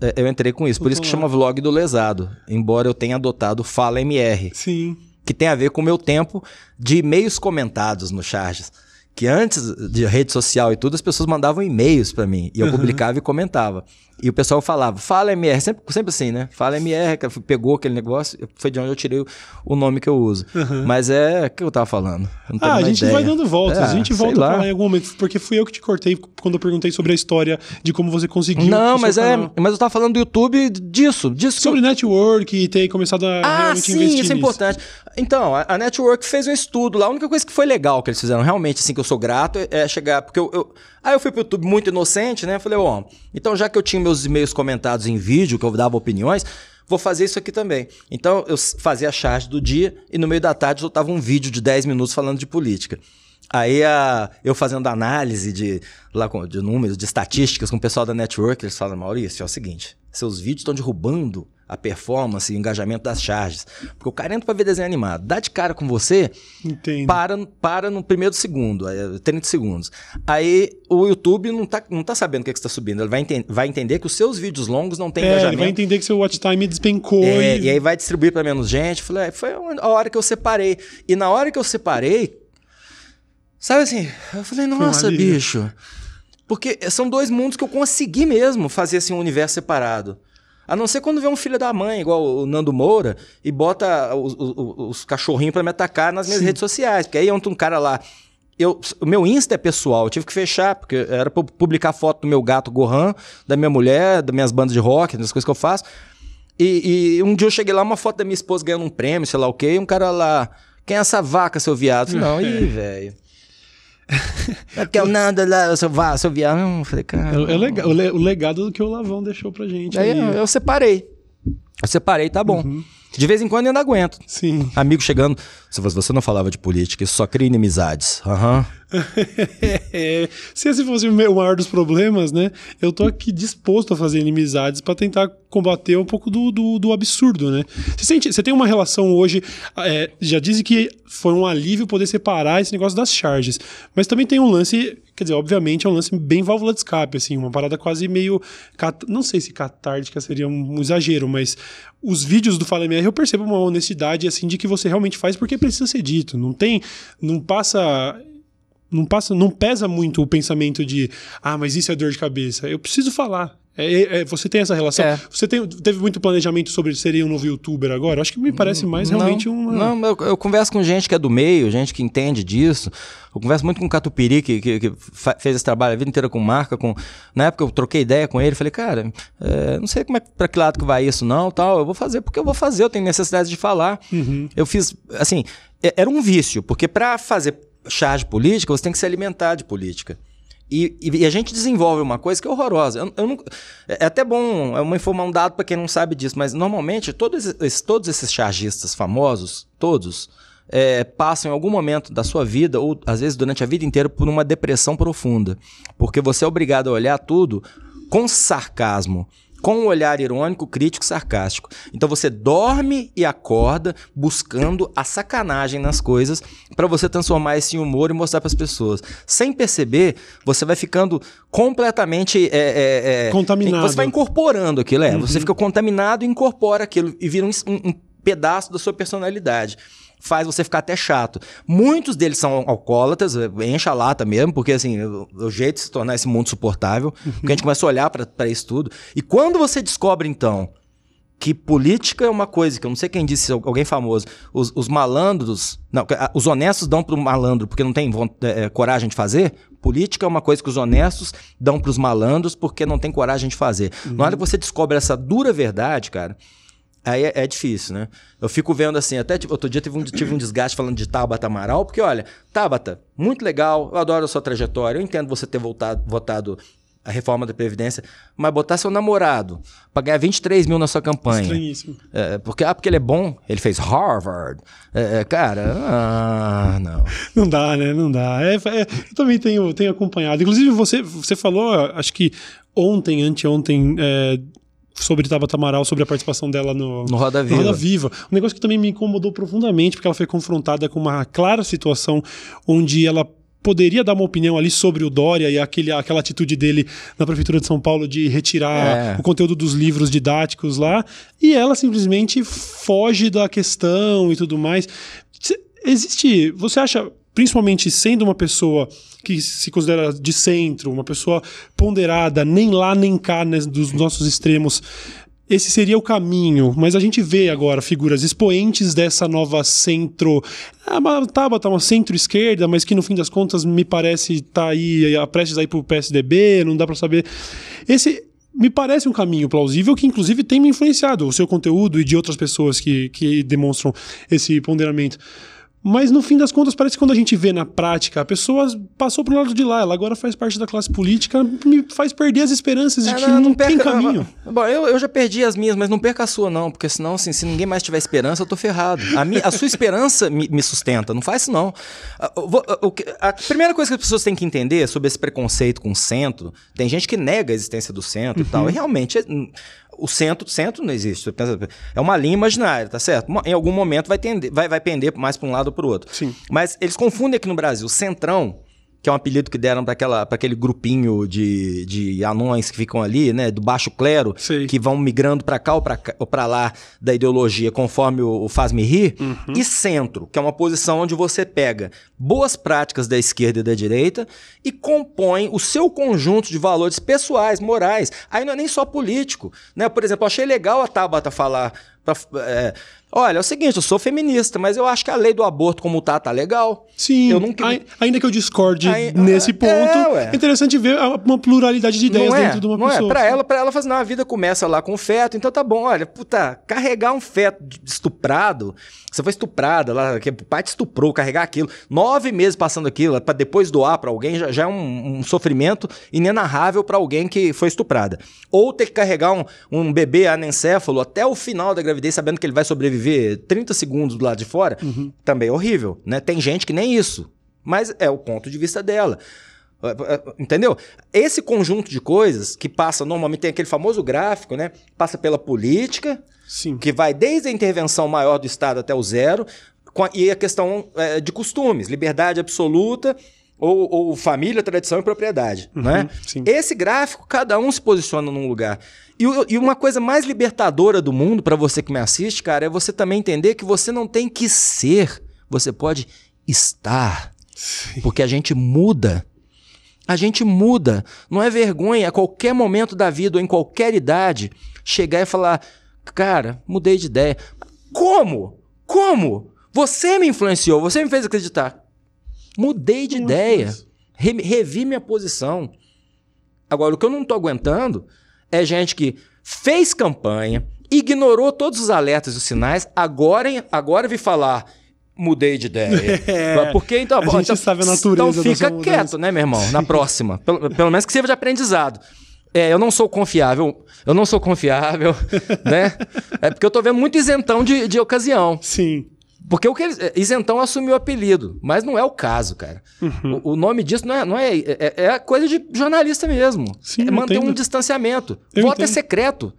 [SPEAKER 2] É, eu entrei com isso. Por isso que chama vlog do lesado. Embora eu tenha adotado Fala MR.
[SPEAKER 1] Sim
[SPEAKER 2] que tem a ver com o meu tempo de e-mails comentados no Charges. Que antes de rede social e tudo, as pessoas mandavam e-mails para mim. E eu uhum. publicava e comentava. E o pessoal falava, fala MR, sempre, sempre assim, né? Fala MR, pegou aquele negócio, foi de onde eu tirei o nome que eu uso. Uhum. Mas é o que eu tava falando.
[SPEAKER 1] ah, a gente
[SPEAKER 2] ideia.
[SPEAKER 1] vai dando voltas, é, a gente volta pra lá em algum momento, porque fui eu que te cortei quando eu perguntei sobre a história de como você conseguiu.
[SPEAKER 2] Não, mas é. Mas eu tava falando do YouTube disso. disso
[SPEAKER 1] sobre eu... network e ter começado a
[SPEAKER 2] ah, realmente sim, investir. Isso é importante. Então, a, a, Network fez um estudo lá. A única coisa que foi legal que eles fizeram, realmente, assim, que eu sou grato, é, chegar. Porque eu, eu. Aí eu fui pro YouTube muito inocente, né? Falei, ó, então já que eu tinha meus e-mails comentados em vídeo, que eu dava opiniões, vou fazer isso aqui também. Então eu fazia a charge do dia e no meio da tarde eu tava um vídeo de 10 minutos falando de política. Aí a, eu fazendo análise de, lá, de números, de estatísticas com o pessoal da network, eles falam, Maurício, é o seguinte, seus vídeos estão derrubando a performance e o engajamento das charges. Porque o cara entra pra ver desenho animado, dá de cara com você,
[SPEAKER 1] Entendo.
[SPEAKER 2] para para no primeiro segundo, 30 segundos. Aí o YouTube não tá, não tá sabendo o que, é que está subindo. Ele vai, enten vai entender que os seus vídeos longos não têm é, engajamento.
[SPEAKER 1] Ele vai entender que seu watch time despencou.
[SPEAKER 2] É, e... e aí vai distribuir para menos gente. Falei, é, foi a hora que eu separei. E na hora que eu separei, sabe assim, eu falei, nossa, bicho. Porque são dois mundos que eu consegui mesmo fazer assim, um universo separado. A não ser quando vê um filho da mãe, igual o Nando Moura, e bota os, os, os cachorrinhos para me atacar nas minhas Sim. redes sociais. Porque aí entra um cara lá. Eu, o meu Insta é pessoal, eu tive que fechar, porque era pra publicar foto do meu gato Gohan, da minha mulher, das minhas bandas de rock, das coisas que eu faço. E, e, um dia eu cheguei lá, uma foto da minha esposa ganhando um prêmio, sei lá o quê, e um cara lá, quem é essa vaca, seu viado? Não, [LAUGHS] ih, velho. É porque eu nada lá, seu, seu viado. Falei, cara.
[SPEAKER 1] É, é legal, o legado que o Lavão deixou pra gente.
[SPEAKER 2] Aí, aí. Eu, eu, separei. Eu separei, tá bom. Uhum. De vez em quando eu ainda aguento.
[SPEAKER 1] Sim.
[SPEAKER 2] Amigo chegando. Se você não falava de política, isso só cria inimizades. Aham. Uhum. [LAUGHS]
[SPEAKER 1] Se esse fosse o maior dos problemas, né? Eu tô aqui disposto a fazer inimizades para tentar combater um pouco do, do, do, absurdo, né? Você, sente, você tem uma relação hoje. É, já dizem que foi um alívio poder separar esse negócio das charges. Mas também tem um lance. Quer dizer, obviamente é um lance bem válvula de escape, assim, uma parada quase meio. Não sei se catártica seria um exagero, mas os vídeos do Fala MR eu percebo uma honestidade, assim, de que você realmente faz porque precisa ser dito. Não tem. Não passa não passa, não pesa muito o pensamento de ah, mas isso é dor de cabeça. Eu preciso falar. É, é, você tem essa relação? É. Você tem, teve muito planejamento sobre seria um novo youtuber agora? Acho que me parece mais não, realmente uma.
[SPEAKER 2] Não, eu, eu, converso com gente que é do meio, gente que entende disso. Eu converso muito com o Catupiri, que, que, que fez esse trabalho a vida inteira com marca. Com... Na época eu troquei ideia com ele, falei, cara, é, não sei como é, pra que lado que vai isso, não, tal. Eu vou fazer porque eu vou fazer, eu tenho necessidade de falar. Uhum. Eu fiz, assim, é, era um vício, porque para fazer charge política, você tem que se alimentar de política. E, e, a gente desenvolve uma coisa que é horrorosa. Eu, eu não, é até bom, é uma informação um dado para quem não sabe disso, mas normalmente todos esses, todos esses chargistas famosos, todos, é, passam em algum momento da sua vida, ou às vezes durante a vida inteira, por uma depressão profunda. Porque você é obrigado a olhar tudo com sarcasmo com um olhar irônico, crítico, sarcástico. Então você dorme e acorda buscando a sacanagem nas coisas para você transformar esse humor e mostrar para as pessoas. Sem perceber, você vai ficando completamente é, é,
[SPEAKER 1] é, contaminado.
[SPEAKER 2] Você vai incorporando aquilo, é. Uhum. Você fica contaminado e incorpora aquilo e vira um, um, um pedaço da sua personalidade faz você ficar até chato. Muitos deles são alcoólatras, enche a lata mesmo, porque assim, o, o jeito de se tornar esse mundo suportável, uhum. porque a gente começa a olhar para isso tudo. E quando você descobre, então, que política é uma coisa que eu não sei quem disse, alguém famoso, os, os malandros, não, os honestos dão para o malandro porque não tem é, é, coragem de fazer. Política é uma coisa que os honestos dão para os malandros porque não tem coragem de fazer. Uhum. Na hora que você descobre essa dura verdade, cara, Aí é, é, difícil, né? Eu fico vendo assim, até tipo, outro dia tive um, tive um desgaste falando de Tabata Amaral, porque olha, Tabata, muito legal, eu adoro a sua trajetória, eu entendo você ter voltado, votado a reforma da Previdência, mas botar seu namorado para ganhar 23 mil na sua campanha.
[SPEAKER 1] Estranhíssimo.
[SPEAKER 2] É, porque, ah, porque ele é bom, ele fez Harvard. É, é cara, ah, não.
[SPEAKER 1] Não dá, né? Não dá. É, é, eu também tenho, tenho acompanhado. Inclusive, você, você falou, acho que ontem, anteontem, é, sobre Tabata Amaral, sobre a participação dela no,
[SPEAKER 2] no Roda Viva.
[SPEAKER 1] No Roda Viva. Um negócio que também me incomodou profundamente, porque ela foi confrontada com uma clara situação onde ela poderia dar uma opinião ali sobre o Dória e aquele, aquela atitude dele na Prefeitura de São Paulo de retirar é. o conteúdo dos livros didáticos lá, e ela simplesmente foge da questão e tudo mais. Existe. Você acha, principalmente sendo uma pessoa que se considera de centro, uma pessoa ponderada, nem lá nem cá né, dos nossos extremos, esse seria o caminho, mas a gente vê agora figuras expoentes dessa nova centro. Ah, Tabata tá uma centro-esquerda, mas que no fim das contas me parece tá aí prestes a ir pro PSDB, não dá para saber. Esse me parece um caminho plausível que inclusive tem me influenciado o seu conteúdo e de outras pessoas que, que demonstram esse ponderamento. Mas no fim das contas, parece que quando a gente vê na prática, a pessoa passou pro lado de lá, ela agora faz parte da classe política, me faz perder as esperanças de é, que não, não perca, tem caminho.
[SPEAKER 2] Não, [LAUGHS] bom, eu, eu já perdi as minhas, mas não perca a sua, não, porque senão, assim, se ninguém mais tiver esperança, eu tô ferrado. A, minha, a sua esperança me, me, sustenta, não faz isso, não. A, a, primeira coisa que as pessoas têm que entender sobre esse preconceito com o centro, tem gente que nega a existência do centro uhum. e tal, e realmente é, o centro, centro não existe. É uma linha imaginária, tá certo? Em algum momento vai, tender, vai, vai pender mais para um lado ou para o outro.
[SPEAKER 1] Sim.
[SPEAKER 2] Mas eles confundem aqui no Brasil centrão que é um apelido que deram para aquele grupinho de, de anões que ficam ali, né, do baixo clero,
[SPEAKER 1] Sei.
[SPEAKER 2] que vão migrando para cá ou para lá da ideologia conforme o, o faz-me rir, uhum. e centro, que é uma posição onde você pega boas práticas da esquerda e da direita e compõe o seu conjunto de valores pessoais, morais. Aí não é nem só político, né? Por exemplo, eu achei legal a Tabata falar Pra, é, olha, é o seguinte, eu sou feminista, mas eu acho que a lei do aborto como tá, tá legal.
[SPEAKER 1] Sim, eu nunca... ainda que eu discorde nesse é, ponto, é, é, interessante ver uma pluralidade de ideias é, dentro de uma
[SPEAKER 2] não
[SPEAKER 1] pessoa.
[SPEAKER 2] É. Pra ela, pra ela fazer, não, a vida começa lá com o feto, então tá bom, olha, puta, carregar um feto estuprado, você foi estuprada, lá, que o pai te estuprou, carregar aquilo, nove meses passando aquilo, para depois doar para alguém, já, já, é um, um sofrimento inenarrável para alguém que foi estuprada. Ou ter que carregar um, um bebê anencéfalo até o final da gravidez sabendo que ele vai sobreviver 30 segundos do lado de fora, uhum. também é horrível, né? Tem gente que nem isso, mas é o ponto de vista dela. É, é, entendeu? Esse conjunto de coisas que passa, normalmente tem aquele famoso gráfico, né? Passa pela política,
[SPEAKER 1] Sim.
[SPEAKER 2] que vai desde a intervenção maior do Estado até o zero, a, e a questão é, de costumes, liberdade absoluta, ou, ou, família, tradição e propriedade. Uhum, né? Esse gráfico, cada um se posiciona num lugar. E, e uma coisa mais libertadora do mundo, para você que me assiste, cara, é você também entender que você não tem que ser, você pode estar. Sim. Porque a gente muda. A gente muda. Não é vergonha a qualquer momento da vida ou em qualquer idade chegar e falar: cara, mudei de ideia. Como? Como? Você me influenciou, você me fez acreditar. Mudei de ideia. Re revi minha posição. Agora, o que eu não estou aguentando é gente que fez campanha, ignorou todos os alertas e os sinais, agora, agora vi falar mudei de ideia. [LAUGHS] É, Porque então,
[SPEAKER 1] a gente
[SPEAKER 2] então,
[SPEAKER 1] sabe a natureza
[SPEAKER 2] então fica quieto, né, meu irmão? Na próxima. [LAUGHS] Pelo, pelo menos que sirva de aprendizado. É, eu não sou confiável. Eu não sou confiável, [LAUGHS] né? É porque eu tô vendo muito isentão de, de ocasião.
[SPEAKER 1] Sim.
[SPEAKER 2] Porque o que eles, é, isentão assumiu o apelido, mas não é o caso, cara. Uhum. O, o, nome disso não é, não é, é, é coisa de jornalista mesmo. Sim, é manter entendo. um distanciamento. Eu voto é entendo. é secreto.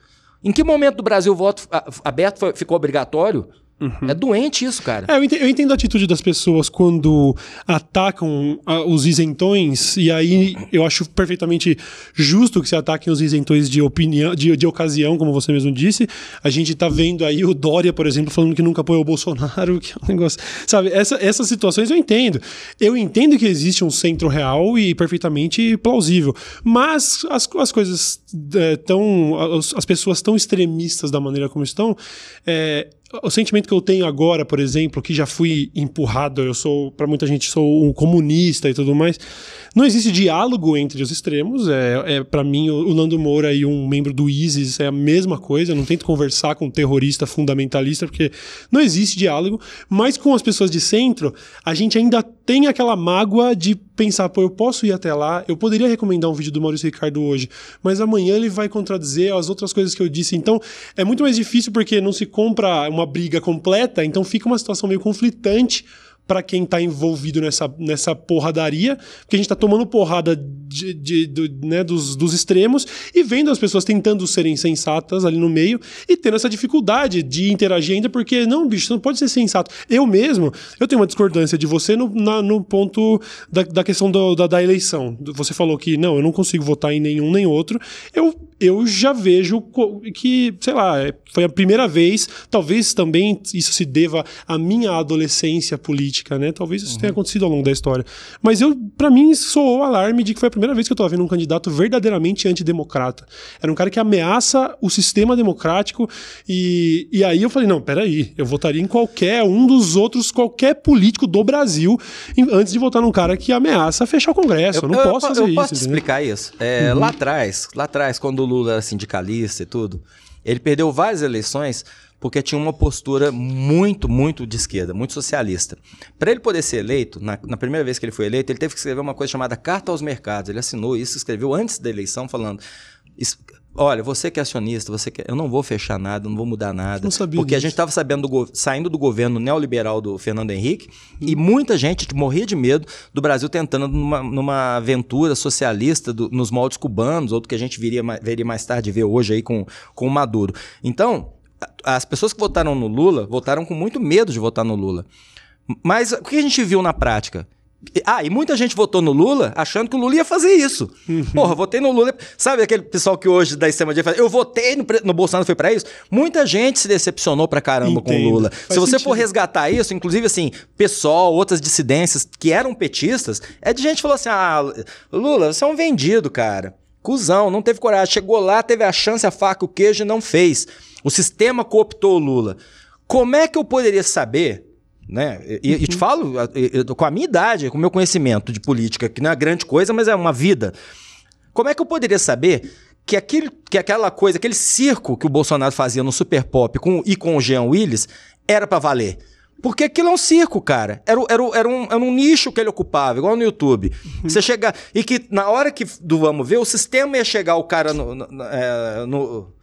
[SPEAKER 2] Em que momento do Brasil o voto aberto foi, ficou obrigatório? Uhum. É doente isso, cara.
[SPEAKER 1] É, eu, entendo, eu, entendo, a atitude das pessoas quando atacam a, os isentões, e aí eu acho perfeitamente justo que se ataquem os isentões de opinião, de, de ocasião, como você mesmo disse. A gente tá vendo aí o Dória, por exemplo, falando que nunca apoiou o Bolsonaro, [LAUGHS] que é um negócio. Sabe, essa, essas situações eu entendo. Eu entendo que existe um centro real e perfeitamente plausível. Mas as, as coisas é, tão. As, as pessoas tão extremistas da maneira como estão. É, o sentimento que eu tenho agora, por exemplo, que já fui empurrado, eu sou, para muita gente, sou um comunista e tudo mais. Não existe diálogo entre os extremos. É, é para mim, o, Nando Moura e um membro do ISIS é a mesma coisa. Eu não tento conversar com um terrorista fundamentalista, porque não existe diálogo. Mas com as pessoas de centro, a gente ainda tem aquela mágoa de pensar, pô, eu posso ir até lá, eu poderia recomendar um vídeo do Maurício Ricardo hoje, mas amanhã ele vai contradizer as outras coisas que eu disse. Então, é muito mais difícil porque não se compra uma briga completa, então fica uma situação meio conflitante para quem tá envolvido nessa, nessa porradaria, porque a gente tá tomando porrada de, de, de né, dos, dos extremos e vendo as pessoas tentando serem sensatas ali no meio e tendo essa dificuldade de interagir ainda, porque não, bicho, você não pode ser sensato. Eu mesmo, eu tenho uma discordância de você no, na, no ponto da, da questão do, da, da eleição. Você falou que não, eu não consigo votar em nenhum nem outro. Eu eu já vejo que, sei lá, é, foi a primeira vez, talvez também isso se deva à minha adolescência política, né? Talvez isso uhum. tenha acontecido ao longo da história. Mas eu, para mim, soou o alarme de que foi a primeira vez que eu tô vendo um candidato verdadeiramente antidemocrata. Era um cara que ameaça o sistema democrático e, e aí eu falei, não, peraí, eu votaria em qualquer um dos outros, qualquer político do Brasil, antes de votar num cara que ameaça fechar o Congresso. Eu, eu não eu, posso fazer
[SPEAKER 2] eu
[SPEAKER 1] isso.
[SPEAKER 2] Eu posso explicar isso. É, uhum. Lá atrás, lá atrás, quando Lula era sindicalista e tudo, ele perdeu várias eleições porque tinha uma postura muito, muito de esquerda, muito socialista. Para ele poder ser eleito, na, na, primeira vez que ele foi eleito, ele teve que escrever uma coisa chamada Carta aos Mercados. Ele assinou isso, escreveu antes da eleição, falando: Olha, você que é acionista, você que... eu não vou fechar nada, não vou mudar nada. Não sabia porque disso. a gente estava sabendo do saindo do governo neoliberal do Fernando Henrique hum. e muita gente morria de medo do Brasil tentando numa, numa aventura socialista do, nos moldes cubanos, ou do que a gente viria, veria mais tarde ver hoje aí com, com o Maduro. Então, as pessoas que votaram no Lula votaram com muito medo de votar no Lula. Mas o que a gente viu na prática? Ah, e muita gente votou no Lula achando que o Lula ia fazer isso. Uhum. [LAUGHS] Porra, votei no Lula. Sabe aquele pessoal que hoje da extrema direita eu votei no, no Bolsonaro, foi para isso? Muita gente se decepcionou pra caramba Entendo. com o Lula. Faz se você sentido. for resgatar isso, inclusive assim, pessoal, outras dissidências que eram petistas, é de gente que falou assim: ah, Lula, você é um vendido, cara. Cusão, não teve coragem. Chegou lá, teve a chance, a faca, o queijo e não fez. O sistema cooptou o Lula. Como é que eu poderia saber né? E, uhum. te falo com a minha idade, com o meu conhecimento de política, que não é grande coisa, mas é uma vida. Como é que eu poderia saber que, aquele, que aquela coisa, aquele circo que o Bolsonaro fazia no Super Pop com, e com o Jean Willis era para valer? Porque aquilo é um circo, cara. Era, era, era, um, era um nicho que ele ocupava, igual no YouTube. Uhum. Você chegar. E que na hora que do vamos ver, o sistema ia chegar o cara no, no, é, no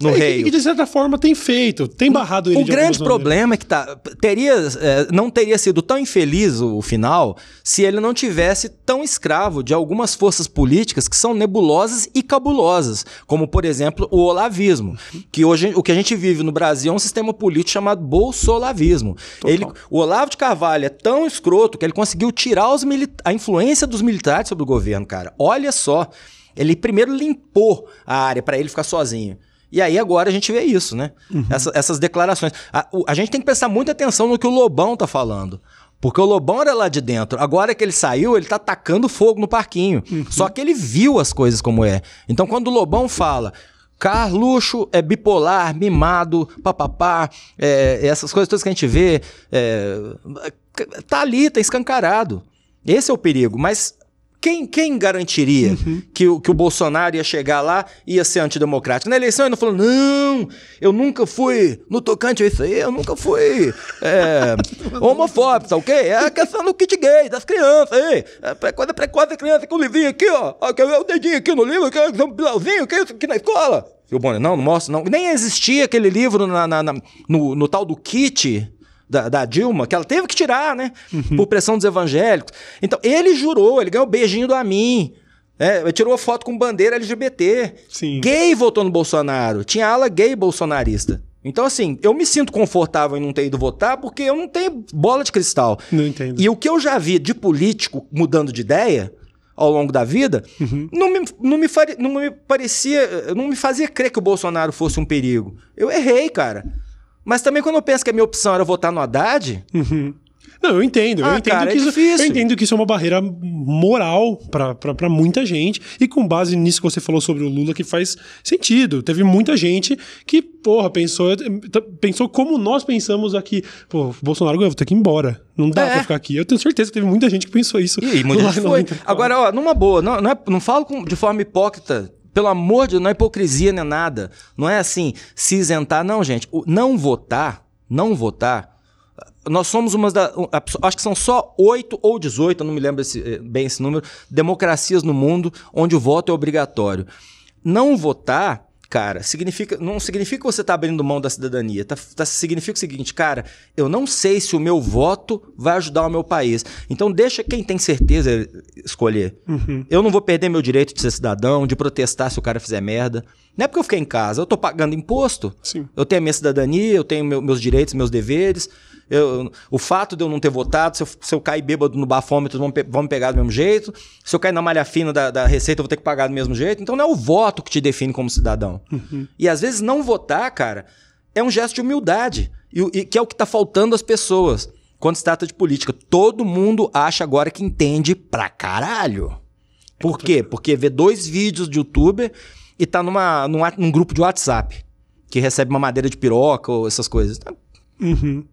[SPEAKER 2] no é, rei.
[SPEAKER 1] E de certa forma tem feito, tem barrado ele.
[SPEAKER 2] O grande problema é que tá, teria, é, não teria sido tão infeliz o, o, final se ele não tivesse tão escravo de algumas forças políticas que são nebulosas e cabulosas, como por exemplo o olavismo, que hoje o que a gente vive no Brasil é um sistema político chamado bolsolavismo. Ele, o Olavo de Carvalho é tão escroto que ele conseguiu tirar os a influência dos militares sobre o governo, cara. Olha só. Ele primeiro limpou a área para ele ficar sozinho. E aí agora a gente vê isso, né? Uhum. Essa, essas declarações. A, a gente tem que prestar muita atenção no que o Lobão tá falando. Porque o Lobão era lá de dentro. Agora que ele saiu, ele tá tacando fogo no parquinho. Uhum. Só que ele viu as coisas como é. Então quando o Lobão fala. Carluxo é bipolar, mimado, papapá, é, essas coisas todas que a gente vê, é, tá ali, tá escancarado. Esse é o perigo. Mas quem, quem garantiria uhum. que, o, que o Bolsonaro ia chegar lá e ia ser antidemocrático? Na eleição ele não falou, não, eu nunca fui, no tocante a isso aí, eu nunca fui é, [LAUGHS] homofóbico, tá ok? É a questão do kit gay, das crianças aí. É coisa precoce da criança, com o livrinho aqui, ó. ver o dedinho aqui no livro, quer ver um bilauzinho, que isso aqui na escola? E o Bonner, não, não mostra, não. Nem existia aquele livro na, na, na no, no tal do kit da, da, Dilma, que ela teve que tirar, né? Uhum. Por pressão dos evangélicos. Então, ele jurou, ele ganhou o beijinho do Amin. É, tirou foto com bandeira LGBT.
[SPEAKER 1] Sim.
[SPEAKER 2] Gay votou no Bolsonaro. Tinha ala gay bolsonarista. Então, assim, eu me sinto confortável em não ter ido votar porque eu não tenho bola de cristal.
[SPEAKER 1] Não entendo.
[SPEAKER 2] E o que eu já vi de político mudando de ideia ao longo da vida, uhum. não, me, não, me não me parecia, não me fazia crer que o Bolsonaro fosse um perigo. Eu errei, cara. Mas também quando eu penso que a minha opção era votar no Haddad.
[SPEAKER 1] Uhum. Não, eu entendo. Ah, eu, entendo cara, que é isso, eu entendo que isso é uma barreira moral para muita gente. E com base nisso que você falou sobre o Lula, que faz sentido. Teve muita gente que, porra, pensou, pensou como nós pensamos aqui. Pô, Bolsonaro ganhou, vou ter que ir embora. Não dá é. pra ficar aqui. Eu tenho certeza que teve muita gente que pensou isso.
[SPEAKER 2] E muita gente foi. Agora, ó, numa boa, não, não, é, não falo com, de forma hipócrita pelo amor de Deus, não é hipocrisia nem nada. Não é assim, se isentar. Não, gente. O não votar, não votar. Nós somos uma da. Acho que são só 8 ou 18, eu não me lembro esse, eh, bem esse número, democracias no mundo onde o voto é obrigatório. Não votar cara, significa, não significa que você está abrindo mão da cidadania. Tá, tá, significa o seguinte, cara, eu não sei se o meu voto vai ajudar o meu país. Então deixa quem tem certeza escolher. Uhum. Eu não vou perder meu direito de ser cidadão, de protestar se o cara fizer merda. Não é porque eu fiquei em casa, eu estou pagando imposto.
[SPEAKER 1] Sim.
[SPEAKER 2] Eu tenho a minha cidadania, eu tenho meu, meus direitos, meus deveres. Eu, o fato de eu não ter votado, se eu, se eu cair bêbado no bafômetro, vão, vão me pegar do mesmo jeito. Se eu cair na malha fina da, da Receita, eu vou ter que pagar do mesmo jeito. Então não é o voto que te define como cidadão. Uhum. E às vezes não votar, cara, é um gesto de humildade. E, e que é o que está faltando às pessoas quando se trata de política. Todo mundo acha agora que entende pra caralho. Por quê? Porque vê dois vídeos de youtuber e tá numa, num, num grupo de WhatsApp que recebe uma madeira de piroca ou essas coisas.
[SPEAKER 1] Uhum.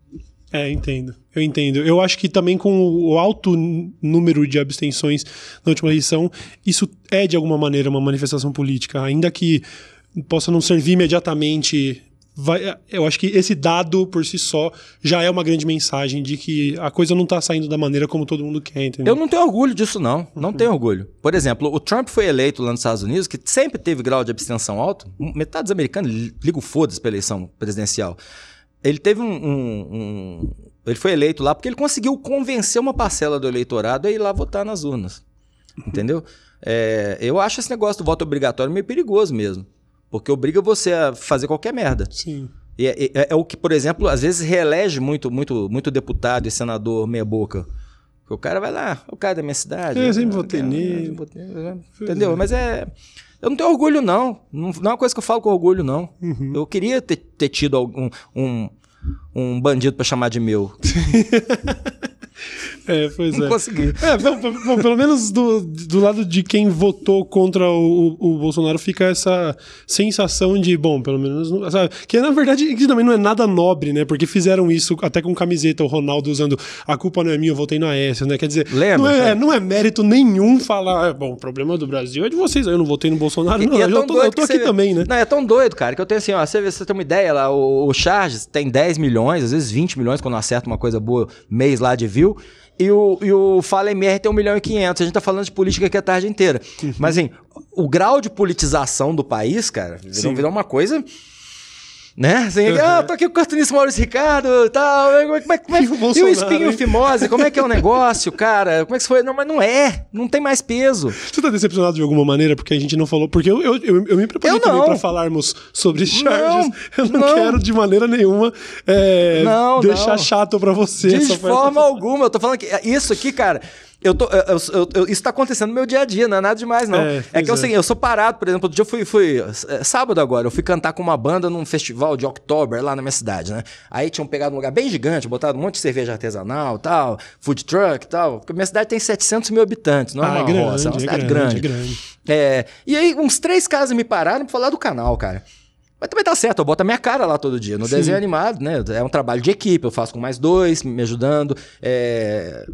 [SPEAKER 1] É, entendo. Eu entendo. Eu acho que também com o alto número de abstenções na última eleição, isso é de alguma maneira uma manifestação política, ainda que possa não servir imediatamente. Vai, eu acho que esse dado por si só já é uma grande mensagem de que a coisa não está saindo da maneira como todo mundo quer, entendeu?
[SPEAKER 2] Eu não tenho orgulho disso, não. Não uhum. tenho orgulho. Por exemplo, o Trump foi eleito lá nos Estados Unidos, que sempre teve grau de abstenção alto. Metade dos americanos liga o foda-se para eleição presidencial. Ele teve um, um, um, Ele foi eleito lá porque ele conseguiu convencer uma parcela do eleitorado a ir lá votar nas urnas. Entendeu? É, eu acho esse negócio do voto obrigatório meio perigoso mesmo. Porque obriga você a fazer qualquer merda.
[SPEAKER 1] Sim.
[SPEAKER 2] E é, é, é o que, por exemplo, às vezes reelege muito, muito, muito deputado e senador meia-boca. O cara vai lá, o cara da minha cidade.
[SPEAKER 1] Eu sempre votei nele.
[SPEAKER 2] Entendeu? Mas é. Eu não tenho orgulho, não. Não, não é uma coisa que eu falo com orgulho, não. Uhum. Eu queria ter, ter tido algum, um, um bandido para chamar de meu. [LAUGHS]
[SPEAKER 1] É, pois
[SPEAKER 2] não
[SPEAKER 1] é.
[SPEAKER 2] consegui.
[SPEAKER 1] É, bom, bom, pelo menos do, do lado de quem votou contra o, o, Bolsonaro fica essa sensação de, bom, pelo menos. Sabe? Que na verdade que também não é nada nobre, né? Porque fizeram isso até com camiseta, o Ronaldo usando a culpa não é minha, eu votei na Aécio, né? Quer dizer,
[SPEAKER 2] Lembra,
[SPEAKER 1] não, é, não é mérito nenhum falar, é, bom, o problema do Brasil é de vocês, eu não votei no Bolsonaro, não,
[SPEAKER 2] é
[SPEAKER 1] eu, tô, eu tô aqui
[SPEAKER 2] você...
[SPEAKER 1] também, né?
[SPEAKER 2] Não, é tão doido, cara, que eu tenho assim, ó, você, você tem uma ideia lá, o, o Charges tem 10 milhões, às vezes 20 milhões quando acerta uma coisa boa, mês lá de view. E o, e o Fala MR tem 1 milhão e 500. A gente tá falando de política aqui a tarde inteira. Uhum. [LAUGHS] Mas, assim, o grau de politização do país, cara, virou, virou uma coisa né? Assim, uhum. ah, tô aqui com o cartunista Maurício Ricardo e tal. Como é, como é, é, [LAUGHS] e o espinho hein? fimose, como é que é o negócio, cara? Como é que foi? Não, mas não é. Não tem mais peso.
[SPEAKER 1] Você tá decepcionado de alguma maneira porque a gente não falou? Porque eu, eu, eu, eu me preparei eu também pra falarmos sobre charges. Não, eu não, não, quero de maneira nenhuma é, não, deixar chato pra você.
[SPEAKER 2] De forma alguma. Eu tô falando que isso aqui, cara eu tô, eu, eu, eu, isso tá acontecendo no meu dia a dia, não é nada demais, não. É, é que é o seguinte, eu sou parado, por exemplo, outro dia eu fui, fui é, sábado agora, eu fui cantar com uma banda num festival de October lá na minha cidade, né? Aí tinham pegado um lugar bem gigante, botado um monte de cerveja artesanal tal, food truck e tal. Porque minha cidade tem 700 mil habitantes, não é ah, uma é grande, roça, é uma cidade grande. grande. grande. É, e aí uns três caras me pararam pra falar do canal, cara. Mas também tá certo, eu boto a minha cara lá todo dia. No Sim. desenho animado, né? É um trabalho de equipe, eu faço com mais dois, me ajudando. É é,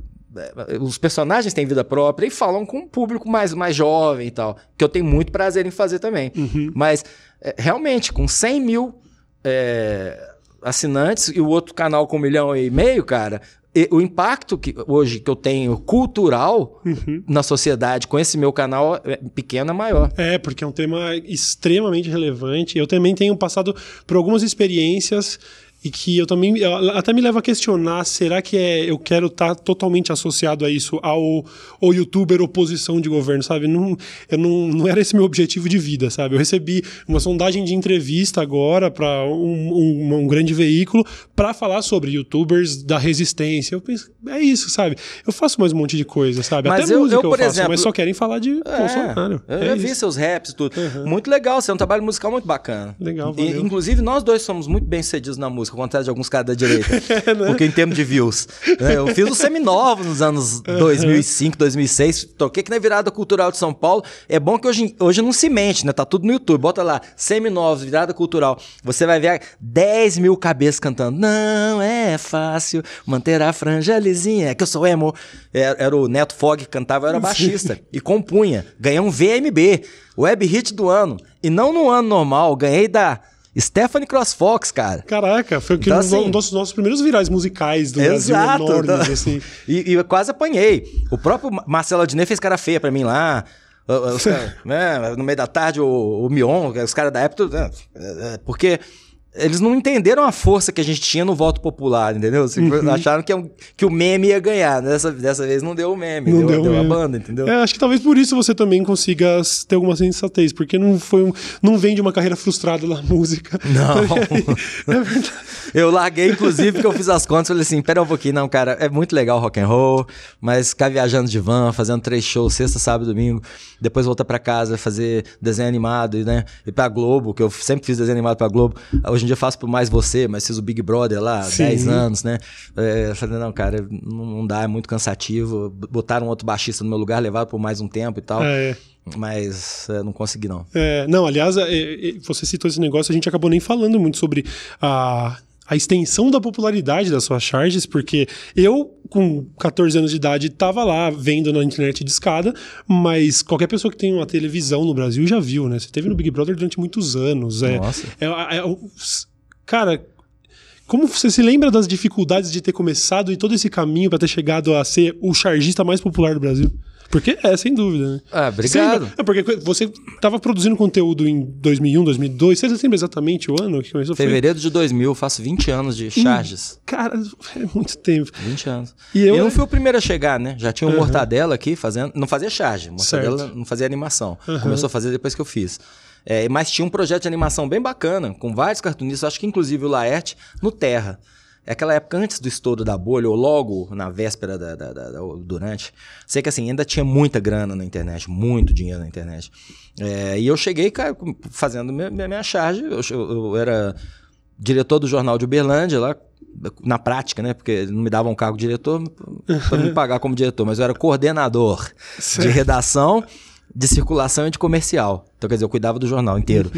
[SPEAKER 2] os personagens têm vida própria e falam com um público mais, mais jovem e tal, que eu tenho muito prazer em fazer também.
[SPEAKER 1] Uhum.
[SPEAKER 2] Mas, é, realmente, com 100 mil é, assinantes e o outro canal com um milhão e meio, cara, e o impacto que hoje que eu tenho cultural
[SPEAKER 1] Uhum.
[SPEAKER 2] na sociedade com esse meu canal é pequeno é maior.
[SPEAKER 1] É, porque é um tema extremamente relevante. Eu também tenho passado por algumas experiências e que eu também eu- até me leva a questionar, será que é eu quero estar totalmente associado a isso ao, ao youtuber oposição de governo, sabe? Não, eu não, não era esse meu objetivo de vida, sabe? Eu recebi uma sondagem de entrevista agora para um, um, um grande veículo para falar sobre youtubers da resistência. Eu penso, é isso, sabe? Eu faço mais um monte de coisa, sabe?
[SPEAKER 2] Mas
[SPEAKER 1] até
[SPEAKER 2] eu-
[SPEAKER 1] música
[SPEAKER 2] eu,
[SPEAKER 1] eu,
[SPEAKER 2] por
[SPEAKER 1] faço,
[SPEAKER 2] exemplo-
[SPEAKER 1] mas só querem falar de Bolsonaro.
[SPEAKER 2] eu
[SPEAKER 1] É
[SPEAKER 2] vi
[SPEAKER 1] isso.
[SPEAKER 2] seus raps, tudo. Muito legal, você é um trabalho musical muito bacana.
[SPEAKER 1] Legal,
[SPEAKER 2] E,
[SPEAKER 1] valeu.
[SPEAKER 2] inclusive, nós dois somos muito bem sucedidos na música, ao contrário de alguns caras da direita. [LAUGHS]
[SPEAKER 1] É, né?
[SPEAKER 2] Porque em termos de views. né, Eu fiz o Seminovo nos anos 2005, 2006, toquei aqui na virada cultural de São Paulo. É bom que hoje, hoje não se mente, né? Tá tudo no YouTube. Bota lá, Seminovos, virada cultural. Você vai ver 10 mil cabeças cantando. Não é fácil manter a franja lisinha. É que eu sou emo. Era, era o Neto Fog que cantava, eu era baixista. e compunha. Ganhei um VMB, Web Hit do ano. E não no ano normal, ganhei da Stephanie CrossFox, cara.
[SPEAKER 1] Caraca, foi
[SPEAKER 2] Então,
[SPEAKER 1] um
[SPEAKER 2] assim-
[SPEAKER 1] dos nossos primeiros virais musicais do Brasil enormes,
[SPEAKER 2] então-
[SPEAKER 1] assim.
[SPEAKER 2] E, e eu quase apanhei. O próprio Ma- Marcelo Adnet fez cara feia pra mim lá. Os [LAUGHS] né, no meio da tarde, o, o Mion, os caras da época. né, é, é, Porque eles não entenderam a força que a gente tinha no voto popular, entendeu? Assim,
[SPEAKER 1] Uhum.
[SPEAKER 2] Acharam que, o- que o meme ia ganhar. Dessa, dessa vez não deu o meme,
[SPEAKER 1] Não
[SPEAKER 2] deu,
[SPEAKER 1] deu
[SPEAKER 2] deu a banda, entendeu?
[SPEAKER 1] É, acho que talvez por isso você também consiga ter alguma sensatez, porque não foi um, não vem de uma carreira frustrada na música.
[SPEAKER 2] Não. [LAUGHS]
[SPEAKER 1] É verdade.
[SPEAKER 2] Eu larguei, inclusive, porque eu fiz as contas e falei assim: pera um pouquinho, não, cara, é muito legal rock and roll, mas ficar viajando de van, fazendo três shows, sexta, sábado, domingo, depois voltar pra casa, fazer desenho animado, e, né? E pra Globo, que eu sempre fiz desenho animado pra Globo. Hoje dia eu faço por mais você, mas fiz o Big Brother lá,
[SPEAKER 1] Sim.
[SPEAKER 2] 10 anos, né? É, eu falei, não, cara, não, não dá, é muito cansativo. Botaram outro baixista no meu lugar, levaram por mais um tempo e tal.
[SPEAKER 1] É,
[SPEAKER 2] Mas é, não consegui, não.
[SPEAKER 1] é, não, aliás, é, é, você citou esse negócio, a gente acabou nem falando muito sobre a, a extensão da popularidade das suas charges, porque eu, com 14 anos de idade, tava lá vendo na internet de escada, mas qualquer pessoa que tem uma televisão no Brasil já viu, né? Você teve no Big Brother durante muitos anos. É,
[SPEAKER 2] Nossa.
[SPEAKER 1] É, é, é, cara, como você se lembra das dificuldades de ter começado e todo esse caminho para ter chegado a ser o chargista mais popular do Brasil? Porque é, sem dúvida, né?
[SPEAKER 2] Ah, obrigado.
[SPEAKER 1] É porque você estava produzindo conteúdo em 2001, 2002. Você lembra exatamente o ano que começou? Foi-
[SPEAKER 2] Fevereiro de 2000, faço 20 anos de charges.
[SPEAKER 1] Cara, é muito tempo.
[SPEAKER 2] 20 anos.
[SPEAKER 1] E eu-
[SPEAKER 2] eu, não fui o primeiro a chegar, né? Já tinha o Mortadela aqui fazendo. Não fazia charge. Mortadela
[SPEAKER 1] Certo.
[SPEAKER 2] não fazia animação. Começou a fazer depois que eu fiz. É, mas tinha um projeto de animação bem bacana, com vários cartunistas, acho que inclusive o Laerte, no Terra. É aquela época antes do estouro da bolha, ou logo na véspera da, da- da- da- durante. Sei que assim, ainda tinha muita grana na internet, muito dinheiro na internet. É, e eu cheguei, cara, fazendo minha, minha, charge. Eu, eu- eu era diretor do jornal de Uberlândia lá, na prática, né? Porque não me davam um cargo de diretor para me pagar como diretor, mas eu era coordenador de redação, de circulação e de comercial. Então, quer dizer, eu cuidava do jornal inteiro.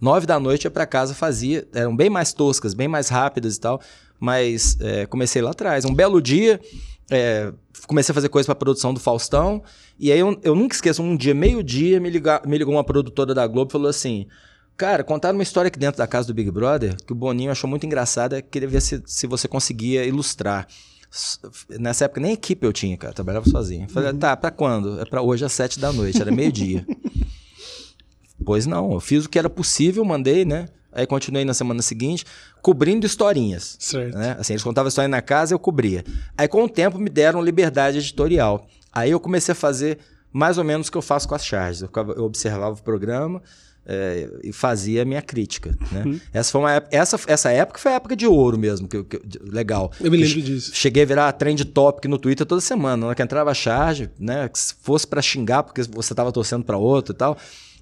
[SPEAKER 2] Nove da noite ia para casa, fazia, eram bem mais toscas, bem mais rápidas e tal, mas é, comecei lá atrás. Um belo dia, é, comecei a fazer coisa para produção do Faustão, e aí eu, eu nunca esqueço, um dia, meio-dia, me, liga- me ligou uma produtora da Globo e falou assim. Cara, contaram uma história aqui dentro da casa do Big Brother que o Boninho achou muito engraçada, queria ver se, se você conseguia ilustrar. Nessa época nem equipe eu tinha, cara, eu trabalhava sozinho. Falei, tá, pra quando? É pra hoje às sete da noite, era meio-dia. [LAUGHS] pois não, eu fiz o que era possível, mandei, né? Aí continuei na semana seguinte, cobrindo historinhas.
[SPEAKER 1] Certo.
[SPEAKER 2] Né? Assim, eles contavam história na casa, eu cobria. Aí, com o tempo, me deram liberdade editorial. Aí eu comecei a fazer mais ou menos o que eu faço com as charges. Eu, ficava- eu observava o programa é, e fazia a minha crítica. Né?
[SPEAKER 1] Uhum.
[SPEAKER 2] Essa, foi uma, época- essa, essa época foi a época de ouro mesmo, que, que legal.
[SPEAKER 1] Eu me lembro disso.
[SPEAKER 2] Cheguei a virar trend topic no Twitter toda semana. Na hora que entrava a charge, né? Se fosse pra xingar porque você tava torcendo pra outro e tal.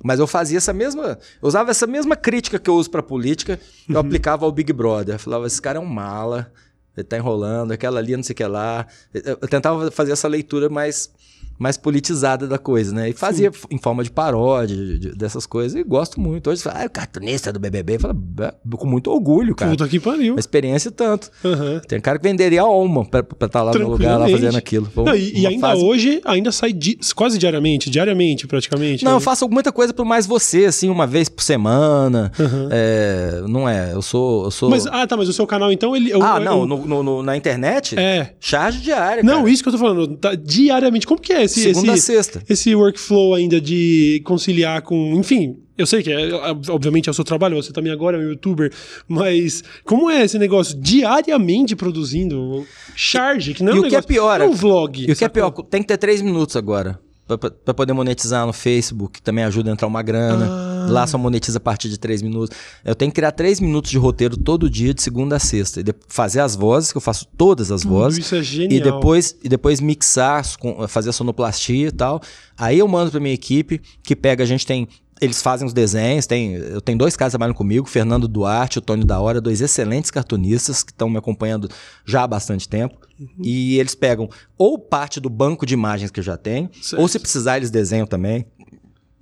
[SPEAKER 2] Mas eu fazia essa mesma. Eu usava essa mesma crítica que eu uso pra política, eu aplicava ao Big Brother. Eu falava, esse cara é um mala, ele tá enrolando, aquela ali, não sei o que lá. Eu, eu tentava fazer essa leitura mais mais politizada da coisa, né? E fazia Sim. em forma de paródia, de, de, dessas coisas, e gosto muito. Hoje você fala, ah, o cartunista do BBB, fala, com muito orgulho, cara.
[SPEAKER 1] Puta que pariu.
[SPEAKER 2] Uma experiência tanto. Uhum. Tem cara que venderia a alma pra estar tá lá no lugar, lá fazendo aquilo.
[SPEAKER 1] Não, e, e ainda fase... hoje, ainda sai di quase diariamente, diariamente praticamente.
[SPEAKER 2] Não, né? eu faço muita coisa pro Mais Você, assim, uma vez por semana. Uhum. É, não é, eu sou, eu sou...
[SPEAKER 1] Mas, ah, tá, mas o seu canal, então, ele...
[SPEAKER 2] ah, não, no, no, na internet?
[SPEAKER 1] É.
[SPEAKER 2] Charge diária,
[SPEAKER 1] Não, cara. isso que eu tô falando, tá, diariamente. Como que é esse...
[SPEAKER 2] Segunda
[SPEAKER 1] esse,
[SPEAKER 2] sexta.
[SPEAKER 1] Esse workflow ainda de conciliar com... Enfim, eu sei que, é, obviamente, é o seu trabalho, você também agora é um youtuber, mas como é esse negócio diariamente produzindo charge, que não é um,
[SPEAKER 2] e o que é pior,
[SPEAKER 1] é um vlog.
[SPEAKER 2] E o que é pior, tem que ter três minutos agora para poder monetizar no Facebook, também ajuda a entrar uma grana. Ah. Lá só monetiza a partir de três minutos. Eu tenho que criar três minutos de roteiro todo dia, de segunda a sexta. E fazer as vozes, que eu faço todas as vozes.
[SPEAKER 1] Isso é genial.
[SPEAKER 2] E depois, e depois mixar, fazer a sonoplastia e tal. Aí eu mando pra minha equipe, que pega, a gente tem eles fazem os desenhos, tem, eu tenho dois caras que trabalham comigo, Fernando Duarte e o Tony da Hora, dois excelentes cartunistas que estão me acompanhando já há bastante tempo. Uhum. E eles pegam ou parte do banco de imagens que eu já tenho, certo. ou se precisar eles desenham também.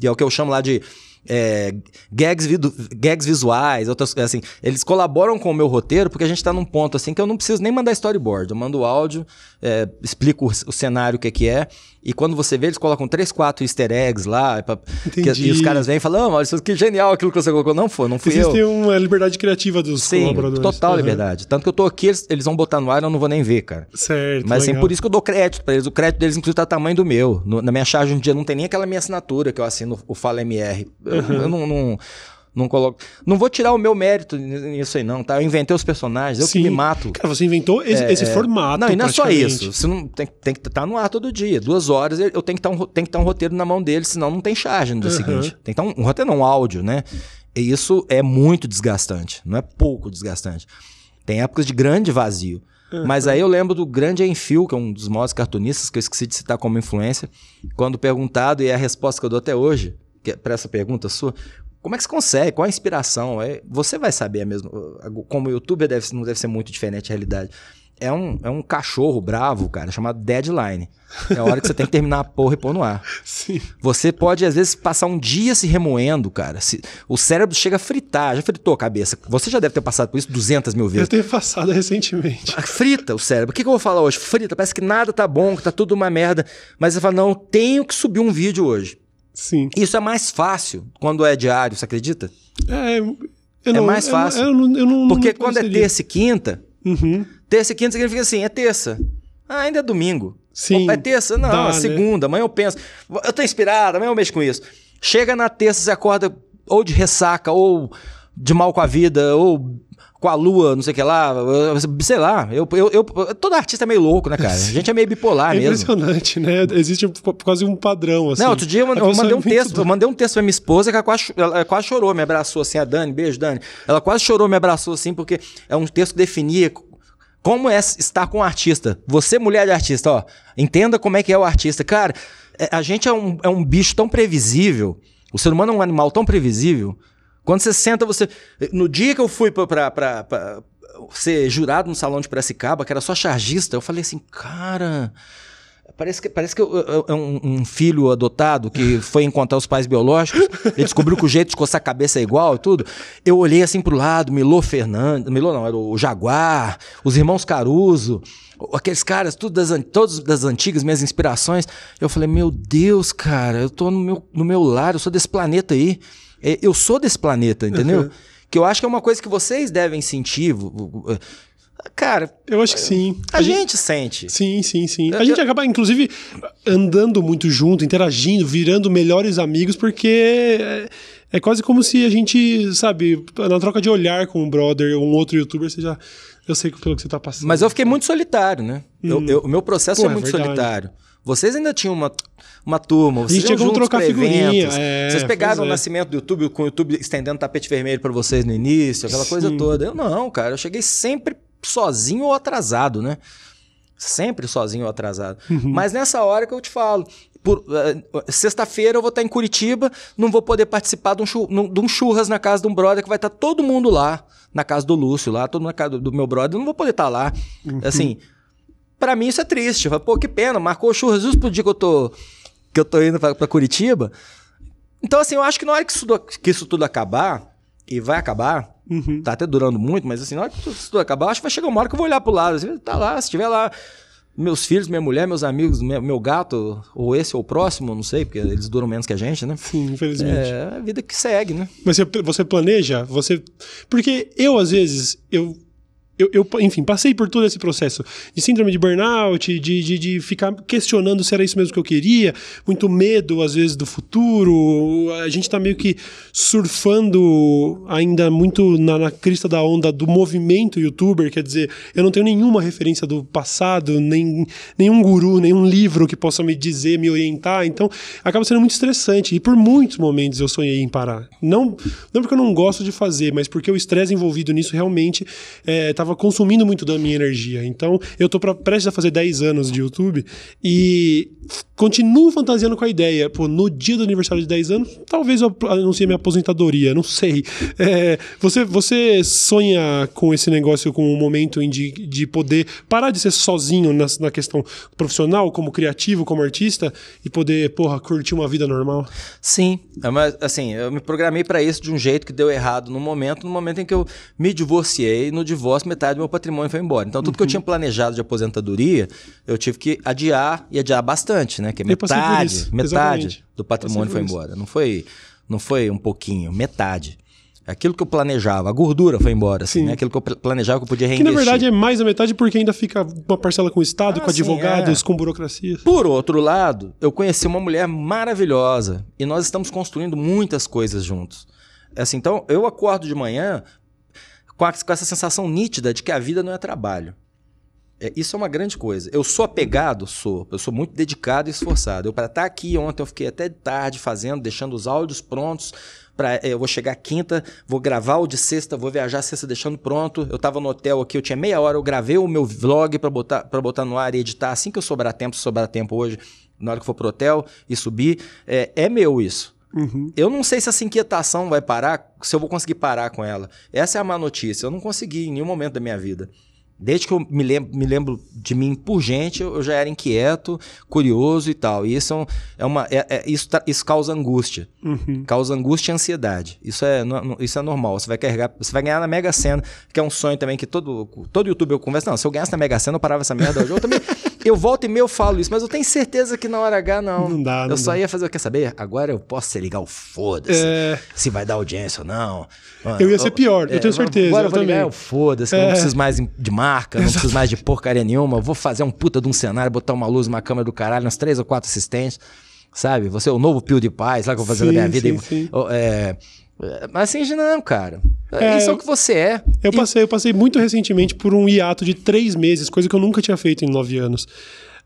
[SPEAKER 2] E é o que eu chamo lá de é, gags, gags visuais, outras assim, eles colaboram com o meu roteiro porque a gente está num ponto assim que eu não preciso nem mandar storyboard, eu mando áudio, é, explico o, o cenário o que, que é, e quando você vê, eles colocam três, quatro easter eggs lá, pra, que, e os caras vêm e falam, isso que genial aquilo que você colocou. Não foi, não fui
[SPEAKER 1] Existe
[SPEAKER 2] eu.
[SPEAKER 1] uma liberdade criativa dos
[SPEAKER 2] Sim,
[SPEAKER 1] colaboradores.
[SPEAKER 2] total uhum. liberdade. Tanto que eu tô aqui, eles, eles, vão botar no ar e eu não vou nem ver, cara.
[SPEAKER 1] Certo,
[SPEAKER 2] Mas assim, por isso que eu dou crédito pra eles. O crédito deles, inclusive, tá tamanho do meu. No, na minha charge um dia não tem nem aquela minha assinatura que eu assino, o Fala MR. Eu, uhum. eu não, não não coloco. Não vou tirar o meu mérito nisso aí, não, tá? Eu inventei os personagens, eu Sim. que me mato.
[SPEAKER 1] Cara, você inventou esse, é, esse formato.
[SPEAKER 2] Não, e não é só isso. Você não tem, tem que estar tá no ar todo dia. Duas horas eu tenho que, tá um, estar tá um roteiro na mão dele, senão não tem charge no dia uhum. seguinte. Tem que estar tá um, um roteiro, não, um áudio, né? E isso é muito desgastante. Não é pouco desgastante. Tem épocas de grande vazio. Uhum. Mas aí eu lembro do grande Enfio, que é um dos maiores cartunistas que eu esqueci de citar como influência, quando perguntado, e é a resposta que eu dou até hoje, é para essa pergunta sua, como é que você consegue? Qual a inspiração? É, você vai saber mesmo. Como o YouTube deve, não deve ser muito diferente da realidade. É um, é um cachorro bravo, cara, chamado deadline. É a hora que você tem que terminar a porra e pôr no ar. [LAUGHS]
[SPEAKER 1] Sim.
[SPEAKER 2] Você pode, às vezes, passar um dia se remoendo, cara. Se, o cérebro chega a fritar. Já fritou a cabeça. Você já deve ter passado por isso 200 mil vezes.
[SPEAKER 1] Eu tenho passado recentemente.
[SPEAKER 2] Ah, frita o cérebro. O que, que eu vou falar hoje? Frita. Parece que nada tá bom, que tá tudo uma merda. Mas você fala, não, tenho que subir um vídeo hoje.
[SPEAKER 1] Sim.
[SPEAKER 2] Isso é mais fácil quando é diário, você acredita?
[SPEAKER 1] É,
[SPEAKER 2] é
[SPEAKER 1] não,
[SPEAKER 2] mais fácil.
[SPEAKER 1] Eu, eu, eu não,
[SPEAKER 2] Porque quando é terça e quinta,
[SPEAKER 1] uhum.
[SPEAKER 2] terça e quinta significa assim, é terça. Ah, ainda é domingo.
[SPEAKER 1] Sim.
[SPEAKER 2] Opa, é terça? Não, dá, é né? segunda. Né? Amanhã eu penso. Eu tô inspirado, amanhã eu mexo com isso. Chega na terça, você acorda ou de ressaca, ou de mal com a vida, ou com a lua, não sei o que lá, sei lá. Eu, eu, eu, todo artista é meio louco, né, cara? A gente é meio bipolar [LAUGHS]
[SPEAKER 1] é
[SPEAKER 2] mesmo.
[SPEAKER 1] Impressionante, né? Existe quase um padrão, assim.
[SPEAKER 2] Não, outro dia eu, eu mandei um texto, eu mandei um texto pra minha esposa que ela quase, ela quase chorou, me abraçou assim, a Dani, beijo, Dani. Ela quase chorou, me abraçou assim, porque é um texto que definia como é estar com um artista. Você, mulher de artista, ó, entenda como é que é o artista. Cara, é, a gente é um, é um bicho tão previsível, o ser humano é um animal tão previsível, quando você senta, você. No dia que eu fui pra ser jurado no salão de Piracicaba, que era só chargista, eu falei assim, cara. Parece que, parece que é um, um, filho adotado que [LAUGHS] foi encontrar os pais biológicos, ele descobriu que o jeito de coçar a cabeça é igual e tudo. Eu olhei assim pro lado, Milô Fernandes, Milô não, era o Jaguar, os irmãos Caruso, aqueles caras, tudo das, todos das antigas, minhas inspirações. Eu falei, meu Deus, cara, eu tô no meu, no meu lar, eu sou desse planeta aí. É, eu sou desse planeta, entendeu? Uhum. Que eu acho que é uma coisa que vocês devem sentir. Cara,
[SPEAKER 1] eu acho que sim.
[SPEAKER 2] A, a gente, gente, sente.
[SPEAKER 1] Sim, sim, sim. A gente acaba, inclusive, andando muito junto, interagindo, virando melhores amigos, porque é, é, quase como se a gente, sabe, na troca de olhar com um brother ou um outro youtuber, você já. Eu sei pelo que você tá passando.
[SPEAKER 2] Mas eu fiquei muito solitário, né? Hum. Eu, eu, o meu processo Pô, é muito é solitário. Vocês ainda tinham uma, uma turma, vocês
[SPEAKER 1] tinham como trocar figurinha.
[SPEAKER 2] É, vocês pegaram o é. nascimento do YouTube com o YouTube estendendo tapete vermelho para vocês no início, aquela Sim. coisa toda. Eu não, cara, eu cheguei sempre sozinho ou atrasado, né? Sempre sozinho ou atrasado. Uhum. Mas nessa hora que eu te falo, uh, sexta-feira eu vou estar em Curitiba, não vou poder participar de um, chur, de um, churras na casa de um brother que vai estar todo mundo lá, na casa do Lúcio lá, todo mundo na casa do meu brother, eu não vou poder estar lá. Uhum. Assim, Pra mim isso é triste. Falo, Pô, que pena, marcou o churras justo pro dia que eu tô, que eu tô indo pra, pra Curitiba. Então, assim, eu acho que na hora que isso, que isso tudo acabar, e vai acabar,
[SPEAKER 1] Uhum.
[SPEAKER 2] tá até durando muito, mas assim, na hora que isso tudo acabar, acho que vai chegar uma hora que eu vou olhar pro lado. Assim, tá lá, se tiver lá meus filhos, minha mulher, meus amigos, meu, meu gato, ou esse ou o próximo, não sei, porque eles duram menos que a gente, né?
[SPEAKER 1] Sim, infelizmente.
[SPEAKER 2] É a vida que segue, né?
[SPEAKER 1] Mas você, você planeja? Você. Porque eu, às vezes, eu. Eu, eu, enfim, passei por todo esse processo de síndrome de burnout, de, de, de ficar questionando se era isso mesmo que eu queria, muito medo, às vezes, do futuro. A gente tá meio que surfando ainda muito na, na crista da onda do movimento youtuber, quer dizer, eu não tenho nenhuma referência do passado, nem nenhum guru, nenhum livro que possa me dizer, me orientar, então acaba sendo muito estressante. E por muitos momentos eu sonhei em parar. Não, não porque eu não gosto de fazer, mas porque o estresse envolvido nisso realmente estava consumindo muito da minha energia. Então eu tô pra, prestes a fazer 10 anos de YouTube e continuo fantasiando com a ideia. Pô, no dia do aniversário de 10 anos, talvez eu anuncie minha aposentadoria, não sei. É, você, você sonha com esse negócio, com um momento de, de poder parar de ser sozinho na, na questão profissional, como criativo, como artista, e poder, porra, curtir uma vida normal?
[SPEAKER 2] Sim, é uma- assim, eu me programei pra isso de um jeito que deu errado no momento, no momento em que eu me divorciei, no divórcio metade do meu patrimônio foi embora. Então tudo que eu tinha planejado de aposentadoria, eu tive que adiar e adiar bastante, né? Que é metade, metade
[SPEAKER 1] exatamente.
[SPEAKER 2] do patrimônio foi embora. Não foi, não foi um pouquinho, metade. Aquilo que eu planejava, a gordura foi embora, assim,
[SPEAKER 1] Sim.
[SPEAKER 2] né? Aquilo que eu pl- planejava que eu podia
[SPEAKER 1] Que
[SPEAKER 2] reinvestir.
[SPEAKER 1] na verdade é mais da metade porque ainda fica uma parcela com o Estado,
[SPEAKER 2] Ah,
[SPEAKER 1] com
[SPEAKER 2] sim,
[SPEAKER 1] advogados,
[SPEAKER 2] é.
[SPEAKER 1] com burocracia.
[SPEAKER 2] Por outro lado, eu conheci uma mulher maravilhosa e nós estamos construindo muitas coisas juntos. Assim, então, eu acordo de manhã com, a- com essa sensação nítida de que a vida não é trabalho. É, isso é uma grande coisa. Eu sou apegado, sou. Eu sou muito dedicado e esforçado. Eu para estar aqui ontem eu fiquei até tarde fazendo, deixando os áudios prontos. Pra, é, eu vou chegar quinta, vou gravar o de sexta, vou viajar sexta deixando pronto. Eu tava no hotel aqui, eu tinha meia hora, eu gravei o meu vlog para botar, pra botar no ar e editar assim que eu sobrar tempo, se sobrar tempo hoje, na hora que for pro hotel e subir. É, é meu isso.
[SPEAKER 1] Uhum.
[SPEAKER 2] Eu não sei se essa inquietação vai parar, se eu vou conseguir parar com ela. Essa é a má notícia. Eu não consegui em nenhum momento da minha vida. Desde que eu me lembro, me lembro de mim por gente, eu já era inquieto, curioso e tal. E isso é, é uma, é- é- isso, tá- isso causa angústia.
[SPEAKER 1] Uhum.
[SPEAKER 2] Causa angústia e ansiedade. Isso é, isso é normal. Você vai carregar, você vai ganhar na Mega Sena, que é um sonho também que todo, todo youtuber eu converso. Não, se eu ganhasse na Mega Sena, eu parava essa merda hoje. Eu também. Eu volto e meio eu falo isso, mas eu tenho certeza que na hora H, não.
[SPEAKER 1] Não dá, não
[SPEAKER 2] eu só
[SPEAKER 1] dá.
[SPEAKER 2] ia fazer, quer saber? Agora eu posso se ligar o foda-se.
[SPEAKER 1] É.
[SPEAKER 2] Se vai dar audiência ou não.
[SPEAKER 1] Eu ia ser pior, eu tenho
[SPEAKER 2] vou-
[SPEAKER 1] certeza,
[SPEAKER 2] Agora
[SPEAKER 1] eu
[SPEAKER 2] eu vou
[SPEAKER 1] também.
[SPEAKER 2] foda-se, eu não
[SPEAKER 1] É.
[SPEAKER 2] preciso mais de marca, não [LAUGHS] preciso mais de porcaria nenhuma. Eu vou fazer um puta de um cenário, botar uma luz, uma câmera do caralho, uns três ou quatro assistentes. Sabe? Você é o novo PewDiePie, sabe o que eu vou fazer na
[SPEAKER 1] Sim,
[SPEAKER 2] minha vida?
[SPEAKER 1] sim,
[SPEAKER 2] E-
[SPEAKER 1] sim.
[SPEAKER 2] é, é, Mas assim, não, cara.
[SPEAKER 1] É,
[SPEAKER 2] Isso é o que você é.
[SPEAKER 1] Eu
[SPEAKER 2] E-
[SPEAKER 1] passei, eu passei muito recentemente por um hiato de três meses, coisa que eu nunca tinha feito em nove anos.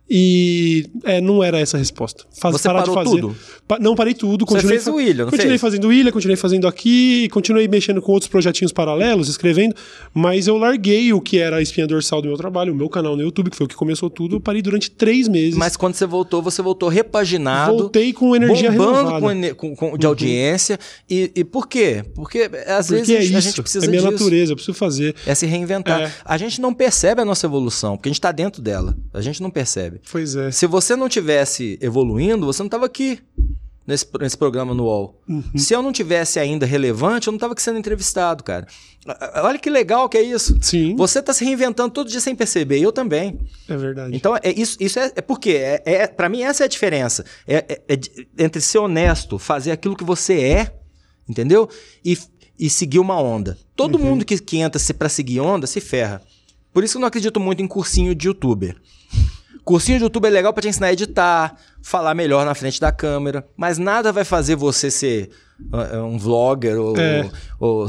[SPEAKER 1] E é, não era essa a resposta. Faz,
[SPEAKER 2] Você
[SPEAKER 1] parar
[SPEAKER 2] parou
[SPEAKER 1] de fazer.
[SPEAKER 2] tudo?
[SPEAKER 1] Pa- não parei tudo.
[SPEAKER 2] Você
[SPEAKER 1] Continuei
[SPEAKER 2] fez o Ilha, não
[SPEAKER 1] Continuei
[SPEAKER 2] fez?
[SPEAKER 1] fazendo Ilha, continuei fazendo aqui, continuei mexendo com outros projetinhos paralelos, escrevendo, mas eu larguei o que era a espinha dorsal do meu trabalho, o meu canal no YouTube, que foi o que começou tudo. Eu parei durante três meses.
[SPEAKER 2] Mas quando você voltou, você voltou repaginado.
[SPEAKER 1] Voltei com energia
[SPEAKER 2] bombando
[SPEAKER 1] renovada.
[SPEAKER 2] com, com- de audiência. E, e por quê? Porque às
[SPEAKER 1] Porque
[SPEAKER 2] vezes
[SPEAKER 1] é
[SPEAKER 2] a gente, a
[SPEAKER 1] isso,
[SPEAKER 2] gente precisa
[SPEAKER 1] é minha
[SPEAKER 2] disso.
[SPEAKER 1] natureza, eu preciso fazer.
[SPEAKER 2] É se reinventar.
[SPEAKER 1] É.
[SPEAKER 2] A gente não percebe a nossa evolução, porque a gente está dentro dela. A gente não percebe.
[SPEAKER 1] Pois é.
[SPEAKER 2] Se você não tivesse evoluindo, você não estava aqui nesse, nesse programa no UOL.
[SPEAKER 1] Uhum.
[SPEAKER 2] Se eu não tivesse ainda relevante, eu não estava aqui sendo entrevistado, cara. Olha que legal que é isso.
[SPEAKER 1] Sim,
[SPEAKER 2] Você está se reinventando todo dia sem perceber, eu também.
[SPEAKER 1] é verdade.
[SPEAKER 2] Então, é isso, isso é, é porque, é, é, para mim, essa é a diferença. É, é- é entre ser honesto, fazer aquilo que você é, entendeu? E, e seguir uma onda. Todo mundo que, que entra se- pra seguir onda se ferra. Por isso que eu não acredito muito em cursinho de youtuber. Cursinho de youtuber é legal pra te ensinar a editar, falar melhor na frente da câmera, mas nada vai fazer você ser ah, um vlogger ou,
[SPEAKER 1] É.
[SPEAKER 2] ou-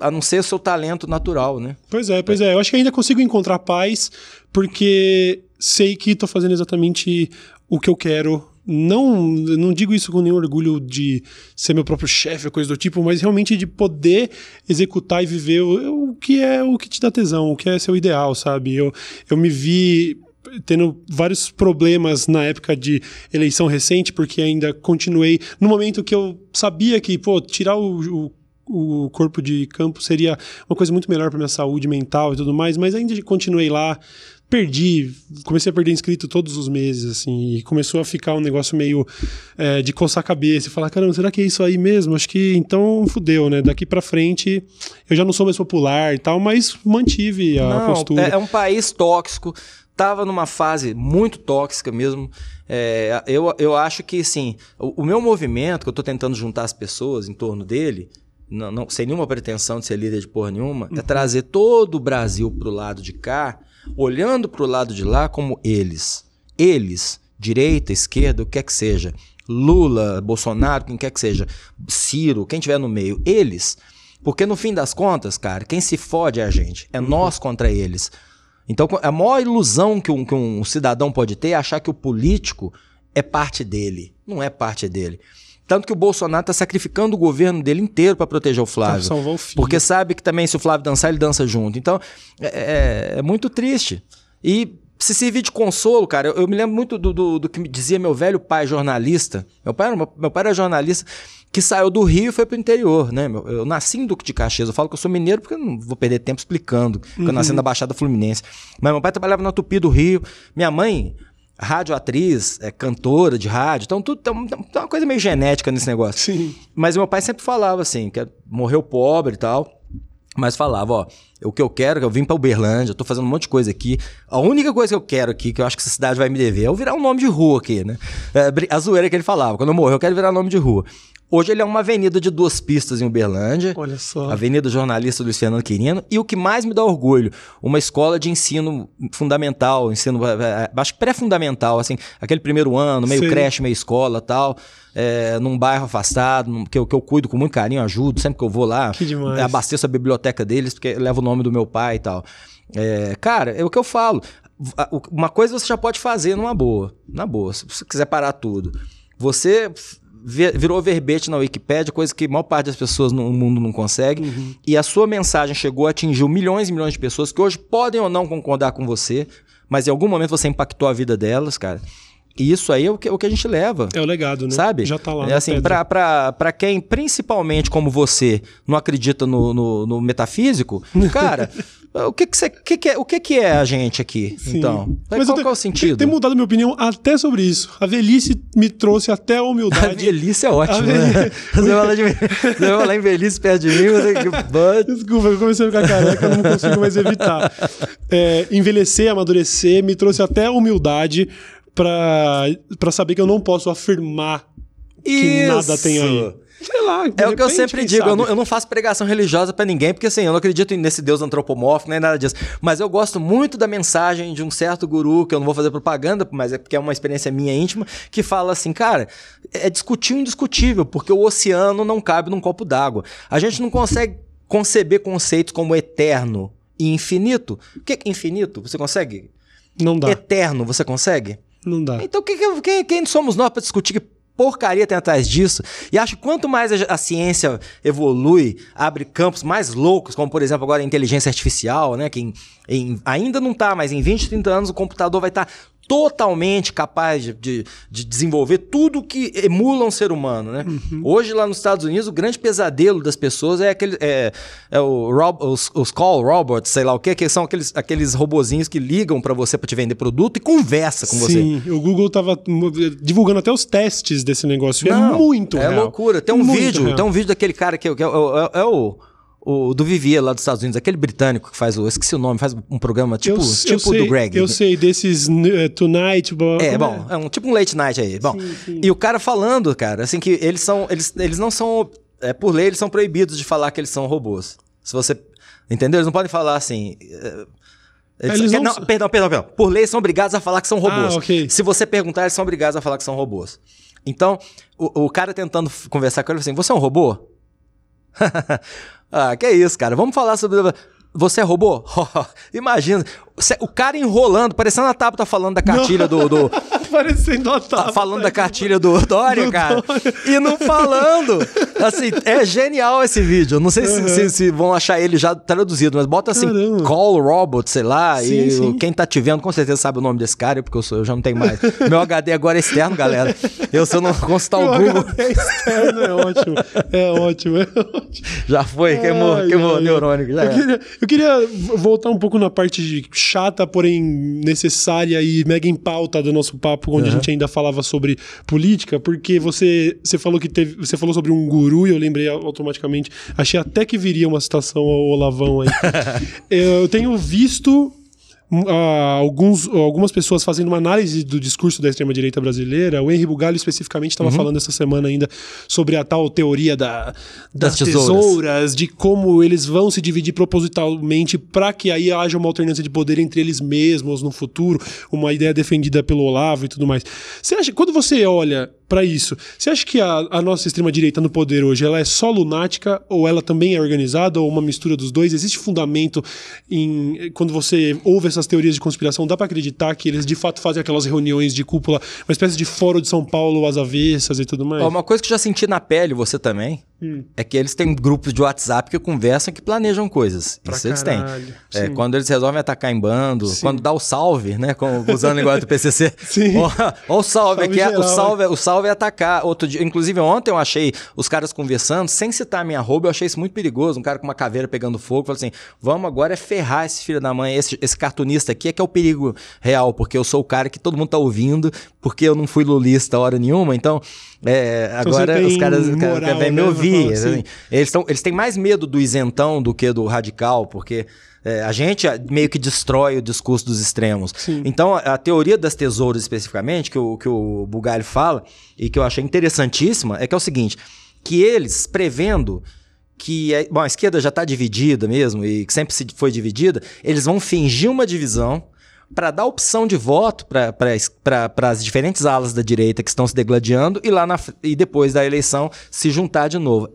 [SPEAKER 2] a não ser o seu talento natural, né?
[SPEAKER 1] Pois é, pois é. Eu acho que ainda consigo encontrar paz, porque sei que tô fazendo exatamente o que eu quero. Não, não digo isso com nenhum orgulho de ser meu próprio chefe ou coisa do tipo, mas realmente de poder executar e viver o, o que é o que te dá tesão, o que é seu ideal, sabe? Eu, eu me vi tendo vários problemas na época de eleição recente, porque ainda continuei no momento que eu sabia que, pô, tirar o, o o corpo de campo seria uma coisa muito melhor para minha saúde mental e tudo mais, mas ainda continuei lá, perdi, comecei a perder inscrito todos os meses, assim, e começou a ficar um negócio meio é, de coçar a cabeça e falar, caramba, será que é isso aí mesmo? Acho que então fudeu, né? Daqui para frente eu já não sou mais popular e tal, mas mantive a
[SPEAKER 2] Não,
[SPEAKER 1] postura.
[SPEAKER 2] É, é um país tóxico, tava numa fase muito tóxica mesmo. É, eu, eu acho que, assim, o, o meu movimento, que eu tô tentando juntar as pessoas em torno dele, não, não- sem nenhuma pretensão de ser líder de porra nenhuma, é trazer todo o Brasil pro lado de cá, olhando pro lado de lá como eles. Eles, direita, esquerda, o que quer que seja. Lula, Bolsonaro, quem quer que seja. Ciro, quem tiver no meio. Eles. Porque no fim das contas, cara, quem se fode é a gente. É nós contra eles. Então, a maior ilusão que um, que um cidadão pode ter é achar que o político é parte dele. Não é parte dele. Tanto que o Bolsonaro está sacrificando o governo dele inteiro para proteger o Flávio.
[SPEAKER 1] salvar o filho.
[SPEAKER 2] Porque sabe que também se o Flávio dançar, ele dança junto. Então, é, é- é muito triste. E se servir de consolo, cara, eu, eu me lembro muito do, do, do que me dizia meu velho pai jornalista. Meu pai, era, uma- meu pai era jornalista que saiu do Rio e foi pro interior, né? meu? Eu nasci em Duque de Caxias. Eu falo que eu sou mineiro porque eu não vou perder tempo explicando que eu nasci na Baixada Fluminense. Mas meu pai trabalhava na Tupi do Rio. Minha mãe, radioatriz, é, cantora de rádio. Então, tudo tem, tem uma coisa meio genética nesse negócio.
[SPEAKER 1] Sim.
[SPEAKER 2] Mas meu pai sempre falava assim, que morreu pobre e tal. Mas falava, ó, o que eu quero, que eu vim pra Uberlândia, eu tô fazendo um monte de coisa aqui. A única coisa que eu quero aqui, que eu acho que essa cidade vai me dever, é eu virar um nome de rua aqui, né? É, a zoeira que ele falava, quando eu morrer, eu quero virar nome de rua. Hoje ele é uma avenida de duas pistas em Uberlândia.
[SPEAKER 1] Olha só.
[SPEAKER 2] Avenida Jornalista Luiz Fernando Quirino. E o que mais me dá orgulho, uma escola de ensino fundamental, ensino, eh, eh, acho que pré-fundamental, assim, aquele primeiro ano, meio
[SPEAKER 1] Sei.
[SPEAKER 2] creche, meio escola tal, eh, num bairro afastado, que eu, que eu cuido com muito carinho, ajudo, sempre que eu vou lá,
[SPEAKER 1] Que demais.
[SPEAKER 2] abasteço a biblioteca deles, porque leva o nome do meu pai e tal. Eh, cara, é o que eu falo. Uma coisa você já pode fazer numa boa, na boa, se você quiser parar tudo. Você virou verbete na Wikipédia, coisa que a maior parte das pessoas no mundo não consegue.
[SPEAKER 1] Uhum.
[SPEAKER 2] E a sua mensagem chegou, atingiu milhões e milhões de pessoas que hoje podem ou não concordar com você, mas em algum momento você impactou a vida delas, cara. E isso aí é o que, o que a gente leva.
[SPEAKER 1] É o legado, né?
[SPEAKER 2] Sabe?
[SPEAKER 1] Já tá lá.
[SPEAKER 2] É assim, pra, pra, pra quem, principalmente como você, não acredita no, no, no metafísico, [LAUGHS] cara, o que que, o que, que é, o que que é a gente aqui,
[SPEAKER 1] Sim.
[SPEAKER 2] então?
[SPEAKER 1] Mas
[SPEAKER 2] Qual
[SPEAKER 1] eu
[SPEAKER 2] que
[SPEAKER 1] te-
[SPEAKER 2] é o sentido?
[SPEAKER 1] Tem mudado minha opinião até sobre isso. A velhice me trouxe até a [LAUGHS]
[SPEAKER 2] A
[SPEAKER 1] humildade.
[SPEAKER 2] velhice é ótimo,
[SPEAKER 1] A
[SPEAKER 2] né? [LAUGHS] Você vai falar de você vai falar em velhice perto de mim, você. But...
[SPEAKER 1] Desculpa, eu comecei a ficar careca, eu não consigo mais evitar. É, envelhecer, amadurecer, me trouxe até a humildade pra saber que eu não posso afirmar que nada tem aí. Sei lá.
[SPEAKER 2] É o que eu sempre
[SPEAKER 1] quem
[SPEAKER 2] digo, eu não, eu não faço pregação religiosa pra ninguém, porque assim, eu não acredito nesse Deus antropomórfico, nem nada disso. Mas eu gosto muito da mensagem de um certo guru, que eu não vou fazer propaganda, mas é porque é uma experiência minha íntima, que fala assim, cara, é discutir o indiscutível, porque o oceano não cabe num copo d'água. A gente não consegue conceber conceitos como eterno e infinito. O que é infinito? Você consegue?
[SPEAKER 1] Não dá.
[SPEAKER 2] Eterno, você consegue?
[SPEAKER 1] Não dá.
[SPEAKER 2] Então que- que- quem, quem somos nós para discutir que porcaria tem atrás disso? E acho que quanto mais a, ciência evolui, abre campos mais loucos, como por exemplo agora a inteligência artificial, né? Que em- em- ainda não tá, mas em 20, 30 anos o computador vai estar totalmente capaz de, de- de desenvolver tudo que emula um ser humano, né? Hoje lá nos Estados Unidos o grande pesadelo das pessoas é aquele é, é o rob- os, os call robots, sei lá o que, que são aqueles, aqueles robozinhos que ligam para você para te vender produto e conversa com você.
[SPEAKER 1] Sim, o Google tava divulgando até os testes desse negócio.
[SPEAKER 2] Não,
[SPEAKER 1] é muito
[SPEAKER 2] É
[SPEAKER 1] real.
[SPEAKER 2] loucura. Tem um
[SPEAKER 1] Muito
[SPEAKER 2] vídeo,
[SPEAKER 1] real.
[SPEAKER 2] tem um vídeo daquele cara que, é, o- é- é o, o do Vivier lá dos Estados Unidos, aquele britânico que faz o. Esqueci o nome, faz um programa tipo,
[SPEAKER 1] Eu- eu
[SPEAKER 2] tipo
[SPEAKER 1] sei,
[SPEAKER 2] do Greg.
[SPEAKER 1] Eu sei, desses uh, Tonight.
[SPEAKER 2] É, bom, é um tipo um late night aí. Bom, e o cara falando, cara, assim, que eles são. Eles, eles não são. É, por lei, eles são proibidos de falar que eles são robôs. Se você. Entendeu? Eles não podem falar assim. é, Eles,
[SPEAKER 1] Eles
[SPEAKER 2] que-
[SPEAKER 1] não
[SPEAKER 2] não, perdão, perdão, perdão. Por lei, são obrigados a falar que são robôs.
[SPEAKER 1] Ah, ok.
[SPEAKER 2] Se você perguntar, eles são obrigados a falar que são robôs. Então, o, o cara tentando conversar com ele, assim: Você é um robô? [LAUGHS] ah, que isso, cara. Vamos falar sobre. Você é robô? [LAUGHS] Imagina. O cara enrolando, parecendo a Tabata falando da cartilha do, do, [LAUGHS]
[SPEAKER 1] Parecendo a
[SPEAKER 2] tá falando da cartilha do Dória, do cara. Dória. E não falando. Assim, é genial esse vídeo. Não sei uhum. se, se, se, vão achar ele já traduzido, mas bota assim, Caramba. Call Robot, sei lá. Sim, e sim. quem tá te vendo com certeza sabe o nome desse cara, porque eu, sou, eu já não tenho mais. Meu HD agora é externo, galera. Eu, se eu não consultar o Google.
[SPEAKER 1] HD é externo, é ótimo. É ótimo, é ótimo.
[SPEAKER 2] Já foi, queimou, ai, queimou ai, neurônio.
[SPEAKER 1] Eu queria, eu queria voltar um pouco na parte chata, porém necessária e mega em pauta do nosso papo, onde uhum. a gente ainda falava sobre política, porque você, você falou que teve. Você falou sobre um guru e eu lembrei automaticamente. Achei até que viria uma citação ao Olavão aí. [LAUGHS] eu tenho visto uh, alguns, algumas pessoas fazendo uma análise do discurso da extrema-direita brasileira. O Henri Bugalho, especificamente, estava uhum. falando essa semana ainda sobre a tal teoria da, das, das tesouras. tesouras. de como eles vão se dividir propositalmente para que aí haja uma alternância de poder entre eles mesmos no futuro, uma ideia defendida pelo Olavo e tudo mais. Você acha, quando você olha para isso. Você acha que a, a nossa extrema-direita no poder hoje ela é só lunática ou ela também é organizada ou uma mistura dos dois? Existe fundamento em quando você ouve essas teorias de conspiração, dá para acreditar que eles de fato fazem aquelas reuniões de cúpula, uma espécie de fórum de São Paulo às avessas e tudo mais?
[SPEAKER 2] Uma coisa que eu já senti na pele, você também, hum. é que eles têm grupos de WhatsApp que conversam que planejam coisas. Pra Isso caralho. eles têm. É, quando eles resolvem atacar em bando, Sim. quando dá o salve, né? Com, usando a linguagem do PCC. [LAUGHS] Sim. Olha o salve, salve aqui, é, o salve, o salve é atacar. Outro dia, inclusive ontem eu achei os caras conversando, sem citar a minha roupa, eu achei isso muito perigoso. Um cara com uma caveira pegando fogo, falou assim: vamos agora é ferrar esse filho da mãe, esse, esse cartunista aqui é que é o perigo real, porque eu sou o cara que todo mundo tá ouvindo, porque eu não fui lulista hora nenhuma, então é, então agora os caras, moral, vêm me né? ouvir. Assim. Eles, tão, eles têm mais medo do isentão do que do radical, porque é, a gente meio que destrói o discurso dos extremos. Sim. Então, a, teoria das tesouras, especificamente, que o, que o Bugalho fala, e que eu achei interessantíssima, é que é o seguinte: que eles, prevendo que é, bom, a esquerda já está dividida mesmo, e que sempre foi dividida, eles vão fingir uma divisão para dar opção de voto para as diferentes alas da direita que estão se degladiando e lá na, e depois da eleição se juntar de novo.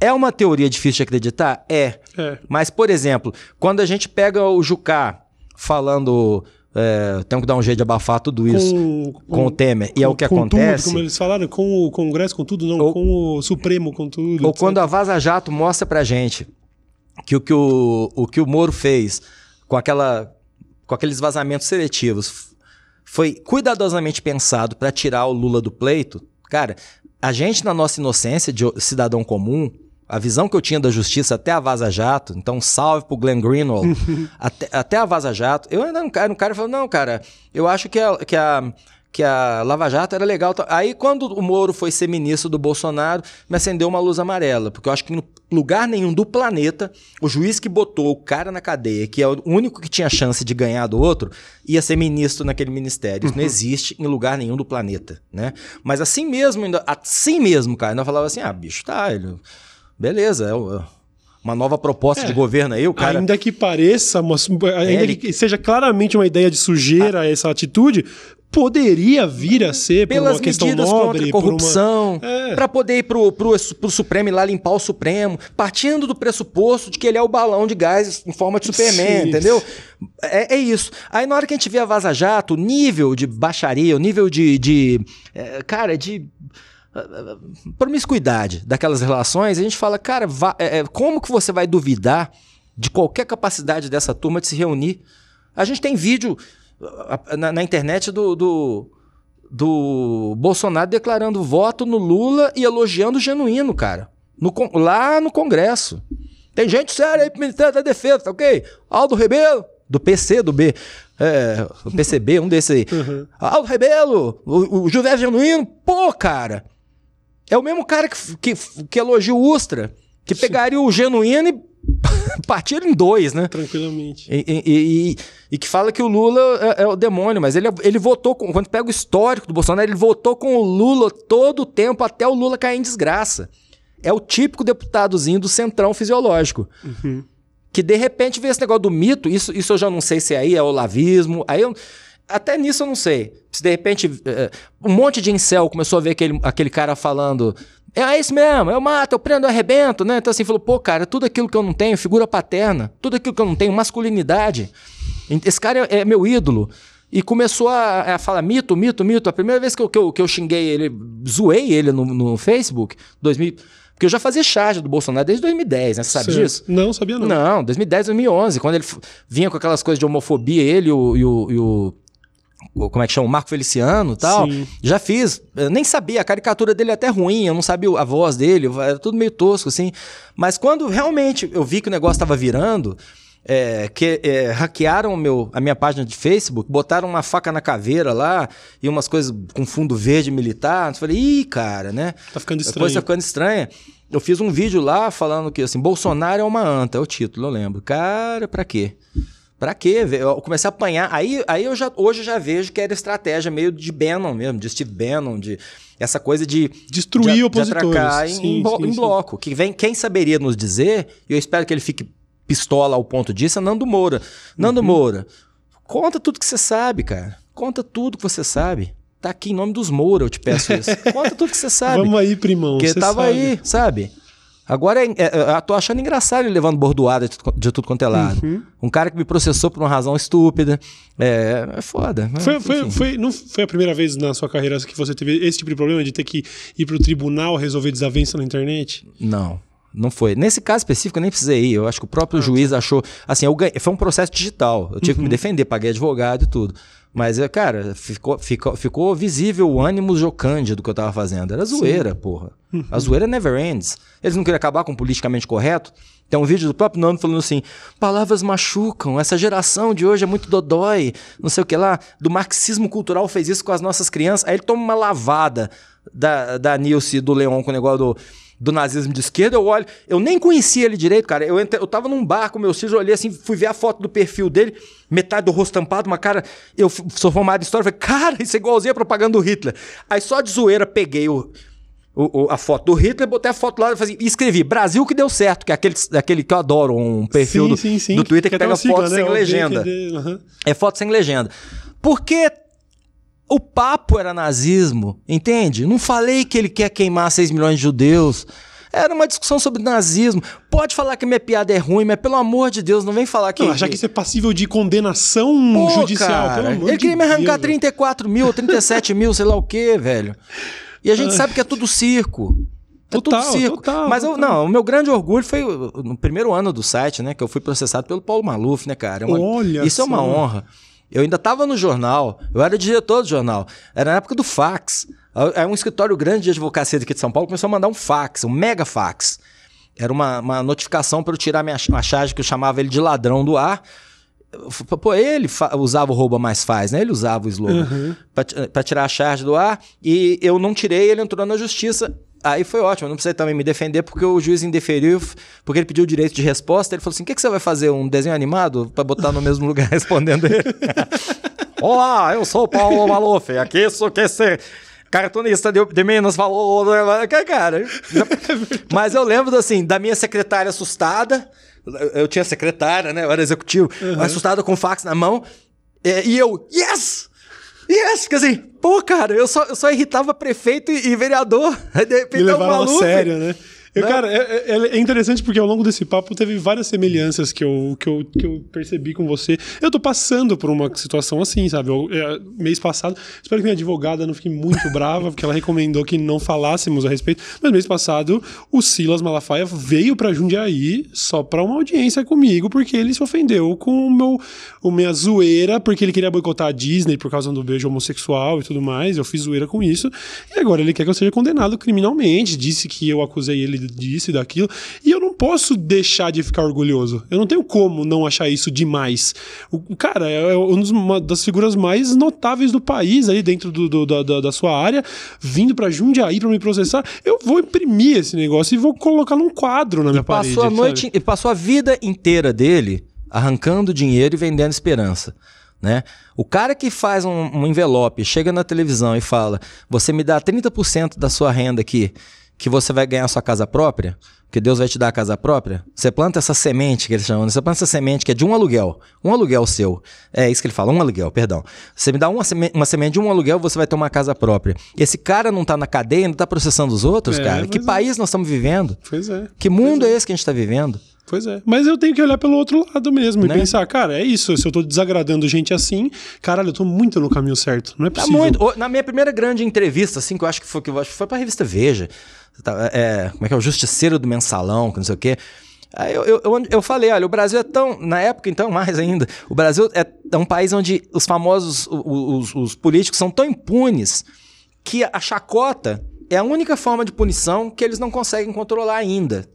[SPEAKER 2] É uma teoria difícil de acreditar? É. é. Mas, por exemplo, quando a gente pega o Jucá falando. É, temos que dar um jeito de abafar tudo isso com, com o Temer. e é o que acontece.
[SPEAKER 1] Tudo, como eles falaram, com o Congresso, com tudo, não, ou, com o Supremo, com tudo.
[SPEAKER 2] Ou etc. quando a Vaza Jato mostra pra gente que o que o, o, que o Moro fez com aquela com aqueles vazamentos seletivos, foi cuidadosamente pensado para tirar o Lula do pleito, cara, a gente, na nossa inocência de cidadão comum, a visão que eu tinha da justiça até a Vaza Jato, então salve pro Glenn Greenwald, [LAUGHS] até, até a Vaza Jato, eu ainda não era um cara falou, não, cara, eu acho que a, que a que a Lava Jato era legal. Aí, quando o Moro foi ser ministro do Bolsonaro, me acendeu uma luz amarela, porque eu acho que em lugar nenhum do planeta, o juiz que botou o cara na cadeia, que é o único que tinha chance de ganhar do outro, ia ser ministro naquele ministério. Isso uhum. não existe em lugar nenhum do planeta, né? Mas assim mesmo, assim mesmo, cara, ainda falava assim, ah, bicho, tá, ele... beleza, é o uma nova proposta é, de governo aí, o cara...
[SPEAKER 1] Ainda que pareça, ainda ele... que seja claramente uma ideia de sujeira ah. essa atitude, poderia vir a ser
[SPEAKER 2] por Pelas uma questão nobre, contra a corrupção, uma... é. para poder ir pro, pro, pro Supremo e lá limpar o Supremo, partindo do pressuposto de que ele é o balão de gás em forma de Superman, Sim. entendeu? É, é, isso. Aí na hora que a gente vê a Vaza Jato, o nível de baixaria, o nível de, de é, cara, de promiscuidade daquelas relações, a gente fala, cara, é, é, como que você vai duvidar de qualquer capacidade dessa turma de se reunir? A gente tem vídeo na, na internet do, do, do, Bolsonaro declarando voto no Lula e elogiando o genuíno, cara. No, lá no Congresso. Tem gente séria aí pro Ministério da Defesa, tá ok? Aldo Rebelo, do PC, do B. É, o PCB, um desses aí. Uhum. Aldo Rebelo, o, o José Genuíno, pô, cara. É o mesmo cara que, que, que elogia o Ustra, que pegaria o Genuíno e [LAUGHS] partiram em dois, né?
[SPEAKER 1] Tranquilamente.
[SPEAKER 2] E, e, e, e, que fala que o Lula é, é, o demônio, mas ele, ele votou com. Quando pega o histórico do Bolsonaro, ele votou com o Lula todo o tempo até o Lula cair em desgraça. É o típico deputadozinho do centrão fisiológico. Uhum. Que de repente vê esse negócio do mito, isso, isso eu já não sei se aí é o lavismo. Aí eu, até nisso eu não sei. Se de repente uh, um monte de incel começou a ver aquele, aquele cara falando é isso mesmo, eu mato, eu prendo, eu arrebento, né? Então assim, falou, pô, cara, tudo aquilo que eu não tenho, figura paterna, tudo aquilo que eu não tenho, masculinidade. Esse cara é, é meu ídolo. e começou a, a, falar mito, mito, mito. A primeira vez que eu, que eu, que eu xinguei ele, zoei ele no, no Facebook, 2000, porque eu já fazia charge do Bolsonaro desde 2010, né? Você sabe certo. disso?
[SPEAKER 1] Não, sabia não.
[SPEAKER 2] Não, 2010, 2011, quando ele vinha com aquelas coisas de homofobia, ele e o, e o, e o como é que chama? O Marco Feliciano e tal. Sim. Já fiz. Eu nem sabia, a caricatura dele é até ruim, eu não sabia a voz dele, era tudo meio tosco, assim. Mas quando realmente eu vi que o negócio estava virando, é, que é, hackearam meu, a minha página de Facebook, botaram uma faca na caveira lá e umas coisas com fundo verde militar. Eu falei, ih, cara, né?
[SPEAKER 1] Tá ficando estranho.
[SPEAKER 2] A coisa tá ficando estranha. Eu fiz um vídeo lá falando que assim, Bolsonaro é uma anta, é o título, eu lembro. Cara, pra quê? Pra quê? Eu comecei a apanhar. Aí, aí eu já, hoje eu já vejo que era estratégia meio de Bannon mesmo, de Steve Bannon, de essa coisa de
[SPEAKER 1] destruir de, opositores
[SPEAKER 2] de atracar sim, em, sim, em bloco. Que vem, quem saberia nos dizer, e eu espero que ele fique pistola ao ponto disso, é Nando Moura. Nando uhum. Moura, conta tudo que você sabe, cara. Conta tudo que você sabe. Tá aqui em nome dos Moura, eu te peço isso. [LAUGHS] Conta tudo que você sabe.
[SPEAKER 1] Vamos aí, primão.
[SPEAKER 2] Porque tava sabe. aí, sabe? Agora, é, é, eu tô achando engraçado ele levando bordoada de, de tudo quanto é lado. Uhum. Um cara que me processou por uma razão estúpida. É, é foda.
[SPEAKER 1] Né? Foi, foi, foi, não foi a primeira vez na sua carreira que você teve esse tipo de problema de ter que ir pro tribunal resolver desavença na internet?
[SPEAKER 2] Não. Não foi. Nesse caso específico, eu nem precisei ir. Eu acho que o próprio ah, juiz tá. achou. Assim, ganhei, foi um processo digital. Eu tive uhum. que me uhum. defender, paguei advogado e tudo. Mas, é, cara, ficou, ficou, ficou visível o ânimo jocante do que eu tava fazendo. Era zoeira, Sim. porra. A zoeira never ends. Eles não queriam acabar com o politicamente correto. Tem um vídeo do próprio nome falando assim: palavras machucam, essa geração de hoje é muito dodói, não sei o que lá. Do marxismo cultural fez isso com as nossas crianças. Aí ele toma uma lavada da, da Nilce do Leon com o negócio do do nazismo de esquerda, eu olho. Eu nem conhecia ele direito, cara. Eu, entre, eu tava num bar com meus filhos, eu olhei assim, fui ver a foto do perfil dele, metade do rosto tampado, uma cara. Eu sou formado em história, falei, cara, isso é igualzinho a propaganda do Hitler. Aí só de zoeira peguei o. O, o, a foto do Hitler, botei a foto lá e escrevi Brasil que deu certo, que é aquele, aquele que eu adoro, um perfil sim, do, sim, sim. do Twitter que, que pega sigla, foto né? sem legenda. Uhum. É foto sem legenda. Porque o papo era nazismo, entende? Não falei que ele quer queimar 6 milhões de judeus. Era uma discussão sobre nazismo. Pode falar que minha piada é ruim, mas pelo amor de Deus, não vem falar que. Não,
[SPEAKER 1] achar que isso é passível de condenação Pô, judicial, cara, pelo amor
[SPEAKER 2] Ele queria me arrancar Deus, 34 mil, 37 mil, sei lá o quê, velho. E a gente Ai. sabe que é tudo circo. É total, tudo circo. Total, Mas eu, não, o meu grande orgulho foi no primeiro ano do site, né? Que eu fui processado pelo Paulo Maluf, né, cara? É uma,
[SPEAKER 1] Olha
[SPEAKER 2] Isso é uma honra. Eu ainda estava no jornal, eu era diretor do jornal. Era na época do fax. É um escritório grande de advocacia aqui de São Paulo começou a mandar um fax, um mega fax. Era uma, uma notificação para eu tirar minha, uma charge que eu chamava ele de ladrão do ar. Pô, ele usava o rouba mais faz, né? Ele usava o slogan uhum. para tirar a charge do ar e eu não tirei, ele entrou na justiça. Aí foi ótimo, eu não precisei também me defender porque o juiz indeferiu, porque ele pediu o direito de resposta. Ele falou assim: o que, que você vai fazer? Um desenho animado para botar no mesmo [LAUGHS] lugar respondendo ele? [LAUGHS] Olá, eu sou o Paulo Maluf, aqui sou que ser cartunista de, de Minas falou. Cara, [LAUGHS] mas eu lembro assim, da minha secretária assustada. Eu tinha secretária, né? Eu era executivo, uhum. assustada com o fax na mão. E eu, yes! Yes! Porque assim, pô, cara, eu só, eu só irritava prefeito e, e vereador. [LAUGHS]
[SPEAKER 1] Aí de repente Me é levaram a sério, né? Eu, cara, é, é, é, interessante porque ao longo desse papo teve várias semelhanças que eu, que, eu, que eu percebi com você. Eu tô passando por uma situação assim, sabe? Eu, é, mês passado, espero que minha advogada não fique muito [LAUGHS] brava, porque ela recomendou que não falássemos a respeito. Mas mês passado, o Silas Malafaia veio pra Jundiaí só pra uma audiência comigo, porque ele se ofendeu com o meu, o minha zoeira, porque ele queria boicotar a Disney por causa do beijo homossexual e tudo mais. Eu fiz zoeira com isso. E agora ele quer que eu seja condenado criminalmente. Disse que eu acusei ele disso e daquilo. E eu não posso deixar de ficar orgulhoso. Eu não tenho como não achar isso demais. O cara é, é uma das figuras mais notáveis do país aí dentro do, do, da, da sua área, vindo para Jundiaí para me processar. Eu vou imprimir esse negócio e vou colocar num quadro na minha e parede.
[SPEAKER 2] Passou a noite, e passou a vida inteira dele arrancando dinheiro e vendendo esperança. Né? O cara que faz um, um envelope, chega na televisão e fala: Você me dá 30% da sua renda aqui que você vai ganhar sua casa própria, que Deus vai te dar a casa própria, você planta essa semente que eles chamam, você planta essa semente que é de um aluguel, um aluguel seu. É isso que ele fala, um aluguel, perdão. Você me dá uma semente, uma semente de um aluguel, você vai ter uma casa própria. Esse cara não tá na cadeia, não tá processando os outros, é, cara. Que é. país nós estamos vivendo?
[SPEAKER 1] Pois é.
[SPEAKER 2] Que mundo
[SPEAKER 1] é.
[SPEAKER 2] é. esse que a gente está vivendo?
[SPEAKER 1] Pois é. Mas eu tenho que olhar pelo outro lado mesmo
[SPEAKER 2] Né?
[SPEAKER 1] e pensar, cara, é isso. Se eu tô desagradando gente assim, caralho, eu tô muito no caminho certo. Não é
[SPEAKER 2] Tá
[SPEAKER 1] possível.
[SPEAKER 2] muito. Ô, Na minha primeira grande entrevista, assim, que eu acho que foi, que eu acho que foi pra revista Veja. Tá, É, como é que é? O Justiceiro do Mensalão, que não sei o quê. Aí eu, eu, eu, eu falei, olha, o Brasil é tão. Na época, então, [LAUGHS] mais ainda. O Brasil é, é um país onde os famosos, o- os, os políticos são tão impunes que a chacota é a única forma de punição que eles não conseguem controlar ainda.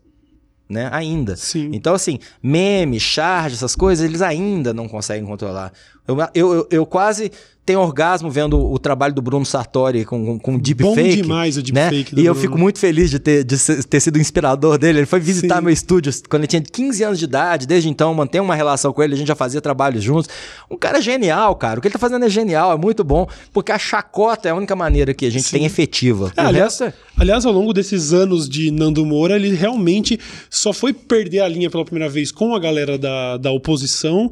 [SPEAKER 2] Né? Ainda.
[SPEAKER 1] Sim.
[SPEAKER 2] Então, assim, meme, charge, essas coisas, eles ainda não conseguem controlar. Eu, eu, eu, eu quase tenho orgasmo vendo o trabalho do Bruno Sartori com, com, com deepfake.
[SPEAKER 1] Bom demais o
[SPEAKER 2] né?
[SPEAKER 1] deepfake do
[SPEAKER 2] E eu
[SPEAKER 1] Bruno.
[SPEAKER 2] fico muito feliz de ter, de ter sido inspirador dele. Ele foi visitar
[SPEAKER 1] Sim.
[SPEAKER 2] meu estúdio quando ele tinha 15 anos de idade. Desde então, mantém uma relação com ele. A gente já fazia trabalhos juntos. Um cara genial, cara. O que ele tá fazendo é genial, é muito bom. Porque a chacota é a única maneira que a gente
[SPEAKER 1] Sim.
[SPEAKER 2] tem efetiva.
[SPEAKER 1] É, aliás,
[SPEAKER 2] é...
[SPEAKER 1] aliás, ao longo desses anos de Nando Moura, ele realmente só foi perder a linha pela primeira vez com a galera da, da oposição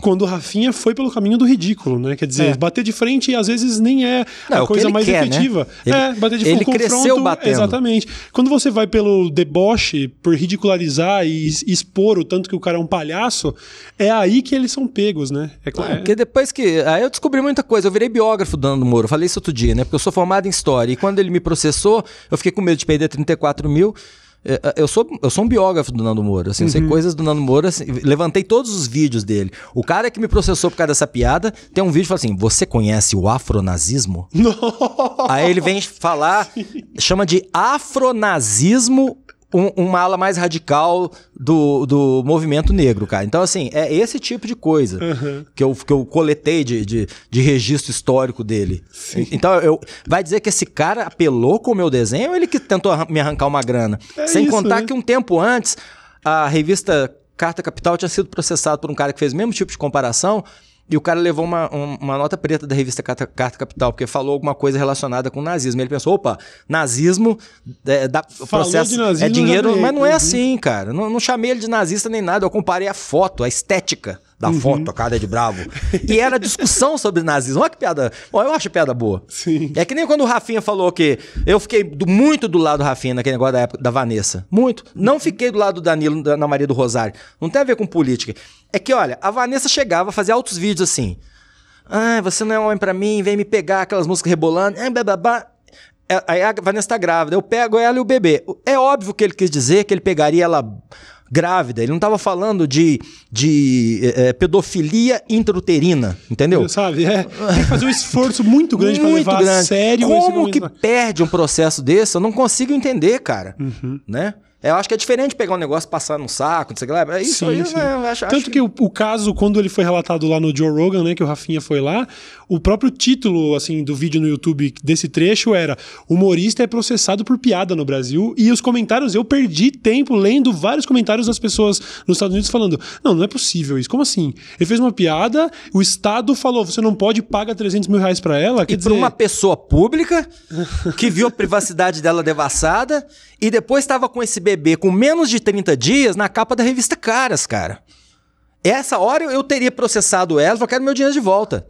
[SPEAKER 1] quando o Rafinha foi pelo caminho do ridículo, né? Quer dizer,
[SPEAKER 2] É.
[SPEAKER 1] bater de frente às vezes nem é
[SPEAKER 2] Não, é
[SPEAKER 1] a coisa
[SPEAKER 2] ele
[SPEAKER 1] mais
[SPEAKER 2] quer, né?
[SPEAKER 1] efetiva.
[SPEAKER 2] Ele-
[SPEAKER 1] é, bater de
[SPEAKER 2] ele
[SPEAKER 1] frente,
[SPEAKER 2] cresceu batendo.
[SPEAKER 1] Exatamente. Quando você vai pelo deboche, por ridicularizar e expor o tanto que o cara é um palhaço, é aí que eles são pegos, né? É
[SPEAKER 2] É,
[SPEAKER 1] claro.
[SPEAKER 2] porque depois que. Aí eu descobri muita coisa. Eu virei biógrafo do Nando Moro. Falei isso outro dia, né? Porque eu sou formado em história. E quando ele me processou, eu fiquei com medo de perder 34 mil. É, é, Eu sou, eu sou um biógrafo do Nando Moura, assim, eu sei coisas do Nando Moura, assim, levantei todos os vídeos dele. O cara que me processou por causa dessa piada, tem um vídeo que fala assim: Você conhece o afronazismo? [LAUGHS] Aí ele vem falar, chama de afronazismo um- uma ala mais radical do, do movimento negro, cara. Então, assim, é esse tipo de coisa que, eu, que eu coletei de, de, de registro histórico dele. Então, eu, vai dizer que esse cara apelou com o meu desenho ou ele que tentou me arrancar uma grana?
[SPEAKER 1] É
[SPEAKER 2] Sem
[SPEAKER 1] isso,
[SPEAKER 2] contar
[SPEAKER 1] né?
[SPEAKER 2] que um tempo antes, a revista Carta Capital tinha sido processado por um cara que fez o mesmo tipo de comparação. E o cara levou uma, um- uma nota preta da revista Carta, Carta Capital, porque falou alguma coisa relacionada com nazismo. Ele pensou, opa, nazismo, é, dá, o processo
[SPEAKER 1] de nazismo,
[SPEAKER 2] é dinheiro, mas não é assim, cara. Não, não chamei ele de nazista nem nada, eu comparei a foto, a estética da
[SPEAKER 1] Uhum.
[SPEAKER 2] foto, a cara de bravo. e era discussão sobre nazismo. Olha que piada. Bom, eu acho piada boa.
[SPEAKER 1] Sim.
[SPEAKER 2] É que nem quando o Rafinha falou que eu fiquei do- muito do lado do Rafinha naquele negócio da época da Vanessa. Muito. Não fiquei do lado do Danilo, da Ana Maria do Rosário. Não tem a ver com política. É que, olha, a Vanessa chegava a fazer altos vídeos assim. Ah, você não é homem pra mim, vem me pegar aquelas músicas rebolando. Ah, bababá. É, Aí a Vanessa tá grávida, eu pego ela e o bebê. É óbvio que ele quis dizer que ele pegaria ela grávida. Ele não tava falando de, de eh, pedofilia intrauterina, entendeu?
[SPEAKER 1] Sabe? É, tem que fazer um esforço muito grande
[SPEAKER 2] Muito
[SPEAKER 1] levar a
[SPEAKER 2] grande.
[SPEAKER 1] sério esse
[SPEAKER 2] Como que perde um processo desse? Eu não consigo entender, cara.
[SPEAKER 1] Uhum.
[SPEAKER 2] Né? Eu acho que é diferente pegar um negócio e passar num saco, não sei o que lá. É Isso
[SPEAKER 1] Sim,
[SPEAKER 2] aí,
[SPEAKER 1] sim.
[SPEAKER 2] né, eu acho,
[SPEAKER 1] Tanto
[SPEAKER 2] acho-
[SPEAKER 1] que o, o caso, quando ele foi relatado lá no Joe Rogan, né, que o Rafinha foi lá, o próprio título, assim, do vídeo no YouTube desse trecho era humorista é processado por piada no Brasil e os comentários, eu perdi tempo lendo vários comentários das pessoas nos Estados Unidos falando, não, não é possível isso, como assim? Ele fez uma piada, o Estado falou, você não pode pagar 300 mil reais pra ela,
[SPEAKER 2] E
[SPEAKER 1] dizer...
[SPEAKER 2] uma pessoa pública que viu a privacidade dela devassada e depois estava com esse bebê com menos de 30 dias na capa da revista Caras, cara. Essa hora eu- eu teria processado ela e falado, quero meu dinheiro de volta.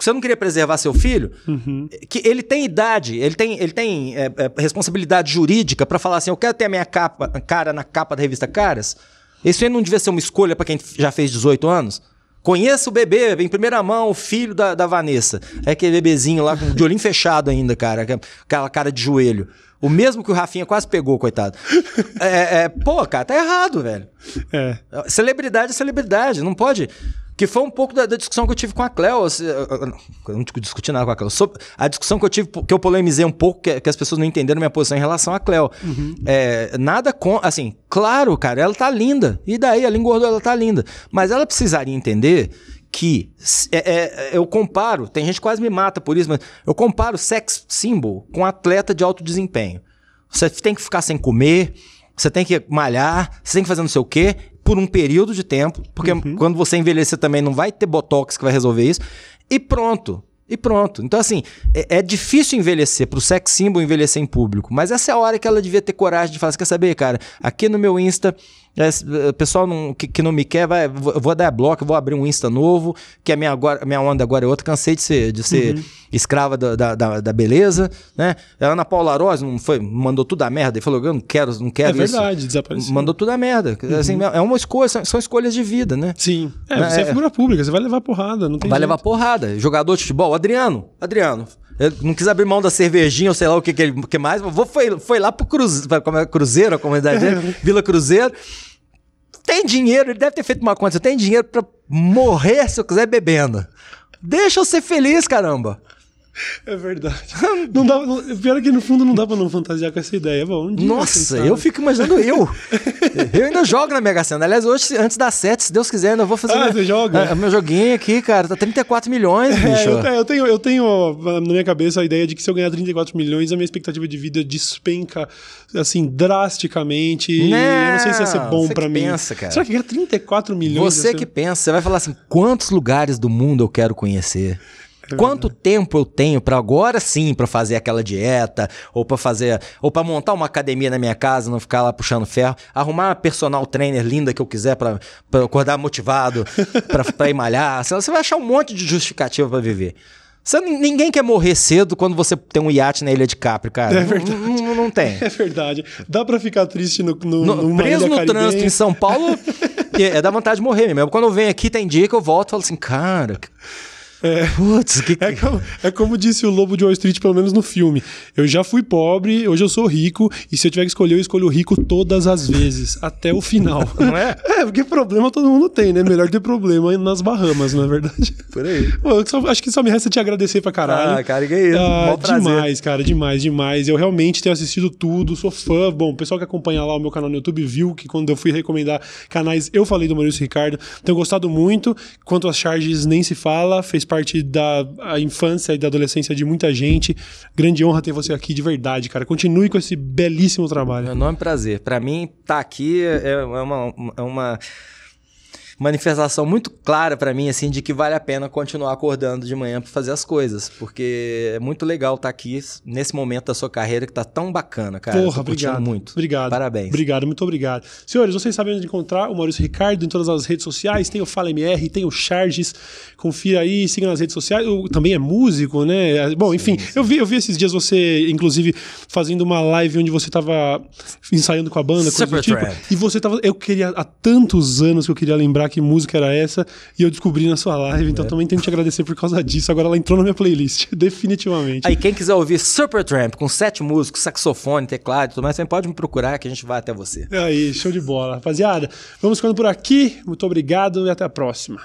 [SPEAKER 2] Você não queria preservar seu filho?
[SPEAKER 1] Uhum.
[SPEAKER 2] Que ele tem idade, ele tem, ele tem é, é, responsabilidade jurídica pra falar assim: eu quero ter a minha capa, cara na capa da revista Caras. Isso aí não devia ser uma escolha pra quem já fez 18 anos? Conheça o bebê, em primeira mão, o filho da, da Vanessa. É aquele bebezinho lá de olhinho [LAUGHS] fechado ainda, cara. que- Aquela cara de joelho. O mesmo que o Rafinha quase pegou, coitado. [LAUGHS] É, é, pô, cara, tá errado, velho.
[SPEAKER 1] É.
[SPEAKER 2] Celebridade é celebridade, não pode. Que foi um pouco da, da discussão que eu tive com a Cleo. assim, Eu eu não discuti nada com a Cleo. Sobre a discussão que eu tive, que eu polemizei um pouco, que, que as pessoas não entenderam minha posição em relação à Cleo. É, nada com. Assim, claro, cara, ela tá linda. E daí, ela engordou, ela tá linda. Mas ela precisaria entender que é- é- eu comparo, tem gente que quase me mata por isso, mas eu comparo sex symbol com atleta de alto desempenho. Você tem que ficar sem comer, você tem que malhar, você tem que fazer não sei o quê, por um período de tempo, porque quando você envelhecer também não vai ter botox que vai resolver isso, e pronto. E pronto. Então, assim, é, é difícil envelhecer, pro sex symbol envelhecer em público, mas essa é a hora que ela devia ter coragem de falar: você quer saber, cara? Aqui no meu Insta o pessoal não, que, que, não me quer, vai, vou, vou dar bloco, vou abrir um Insta novo, que a minha, agora, minha onda agora é outra. Cansei de ser, de ser uhum. escrava da, da, da, beleza, né? A Ana Paula Arósio não foi, mandou tudo a merda e falou: eu não quero, não quero
[SPEAKER 1] é
[SPEAKER 2] isso.
[SPEAKER 1] É verdade, desapareceu.
[SPEAKER 2] Mandou tudo a merda. Uhum. Assim, é uma escolha, são, são, escolhas de vida, né?
[SPEAKER 1] Sim. É, você é, é figura pública, você vai levar porrada, não tem
[SPEAKER 2] Vai
[SPEAKER 1] jeito.
[SPEAKER 2] levar porrada. Jogador de futebol, Adriano. Adriano, eu não quis abrir mão da cervejinha ou sei lá o que, que, que mais, vou, foi, foi lá pro Cruze, é, Cruzeiro, a comunidade dele, [LAUGHS] Vila Cruzeiro. Tem dinheiro, ele deve ter feito uma conta. Tenho dinheiro para morrer se eu quiser bebendo. Deixa eu ser feliz, caramba. [LAUGHS]
[SPEAKER 1] É verdade. Não dá, pior é que no fundo não dá pra não fantasiar com essa ideia. Bom, um
[SPEAKER 2] Nossa, eu fico imaginando eu. [LAUGHS] eu ainda jogo na Mega Sena. Aliás, hoje, antes das 7, se Deus quiser, ainda vou fazer.
[SPEAKER 1] Ah, você joga?
[SPEAKER 2] meu joguinho aqui, cara. Tá 34 milhões, é, bicho.
[SPEAKER 1] Eu, eu, tenho, eu tenho na minha cabeça a ideia de que se eu ganhar 34 milhões, a minha expectativa de vida despenca, assim, drasticamente. Não, eu não sei se ia ser bom para mim.
[SPEAKER 2] Pensa, cara.
[SPEAKER 1] Será que ganhar 34 milhões?
[SPEAKER 2] Você que pensa. Você vai falar assim: quantos lugares do mundo eu quero conhecer? Quanto tempo eu tenho para agora sim para fazer aquela dieta ou para fazer ou para montar uma academia na minha casa, não ficar lá puxando ferro, arrumar uma personal trainer linda que eu quiser para acordar motivado, [LAUGHS] para ir malhar. Você vai achar um monte de justificativa para viver. Você, ninguém quer morrer cedo quando você tem um iate na Ilha de Capri, cara.
[SPEAKER 1] É verdade.
[SPEAKER 2] Não, não, não tem. [LAUGHS]
[SPEAKER 1] É verdade. Dá para ficar triste no, no,
[SPEAKER 2] no preso no trânsito em São Paulo. [LAUGHS] é, é da vontade de morrer mesmo. Quando eu venho aqui, tem dia que eu volto e falo assim, cara,
[SPEAKER 1] é, Putz, que... é, como, é como disse o Lobo de Wall Street, pelo menos no filme. Eu já fui pobre, hoje eu sou rico, e se eu tiver que escolher, eu escolho rico todas as vezes, até o final. [LAUGHS]
[SPEAKER 2] Não é?
[SPEAKER 1] É, porque problema todo mundo tem, né? Melhor ter problema nas Bahamas, não é verdade?
[SPEAKER 2] Por aí.
[SPEAKER 1] Pô, só, acho que só me resta te agradecer pra caralho.
[SPEAKER 2] Ah, cara, que é isso. Ah,
[SPEAKER 1] demais, cara, demais, demais. Eu realmente tenho assistido tudo, sou fã. Bom, o pessoal que acompanha lá o meu canal no YouTube viu que quando eu fui recomendar canais, eu falei do Maurício Ricardo. Tenho gostado muito. Quanto às charges, nem se fala, fez parte da a infância e da adolescência de muita gente. Grande honra ter você aqui de verdade, cara. Continue com esse belíssimo trabalho.
[SPEAKER 2] Meu nome é prazer. Para mim, estar tá aqui é uma, é uma manifestação muito clara para mim, assim, de que vale a pena continuar acordando de manhã para fazer as coisas. Porque é muito legal estar tá aqui nesse momento da sua carreira que tá tão bacana, cara.
[SPEAKER 1] Porra, obrigado.
[SPEAKER 2] muito.
[SPEAKER 1] Obrigado.
[SPEAKER 2] Parabéns.
[SPEAKER 1] Obrigado, muito obrigado. Senhores, vocês sabem onde encontrar o Maurício Ricardo em todas as redes sociais. Tem o Fala MR, tem o Charges. Confira aí, siga nas redes sociais. Eu, também é músico, né? Bom, enfim, sim, sim. Eu, vi, eu vi esses dias você, inclusive, fazendo uma live onde você tava ensaiando com a banda, coisa do tipo. E você tava. Eu queria, há tantos anos que eu queria lembrar que música era essa e eu descobri na sua live, então é. também tenho que te agradecer por causa disso. Agora ela entrou na minha playlist, [LAUGHS] definitivamente.
[SPEAKER 2] Aí, quem quiser ouvir Supertramp com sete músicos, saxofone, teclado e tudo mais, também pode me procurar que a gente vai até você.
[SPEAKER 1] Aí, show de bola. Rapaziada, vamos ficando por aqui. Muito obrigado e até a próxima.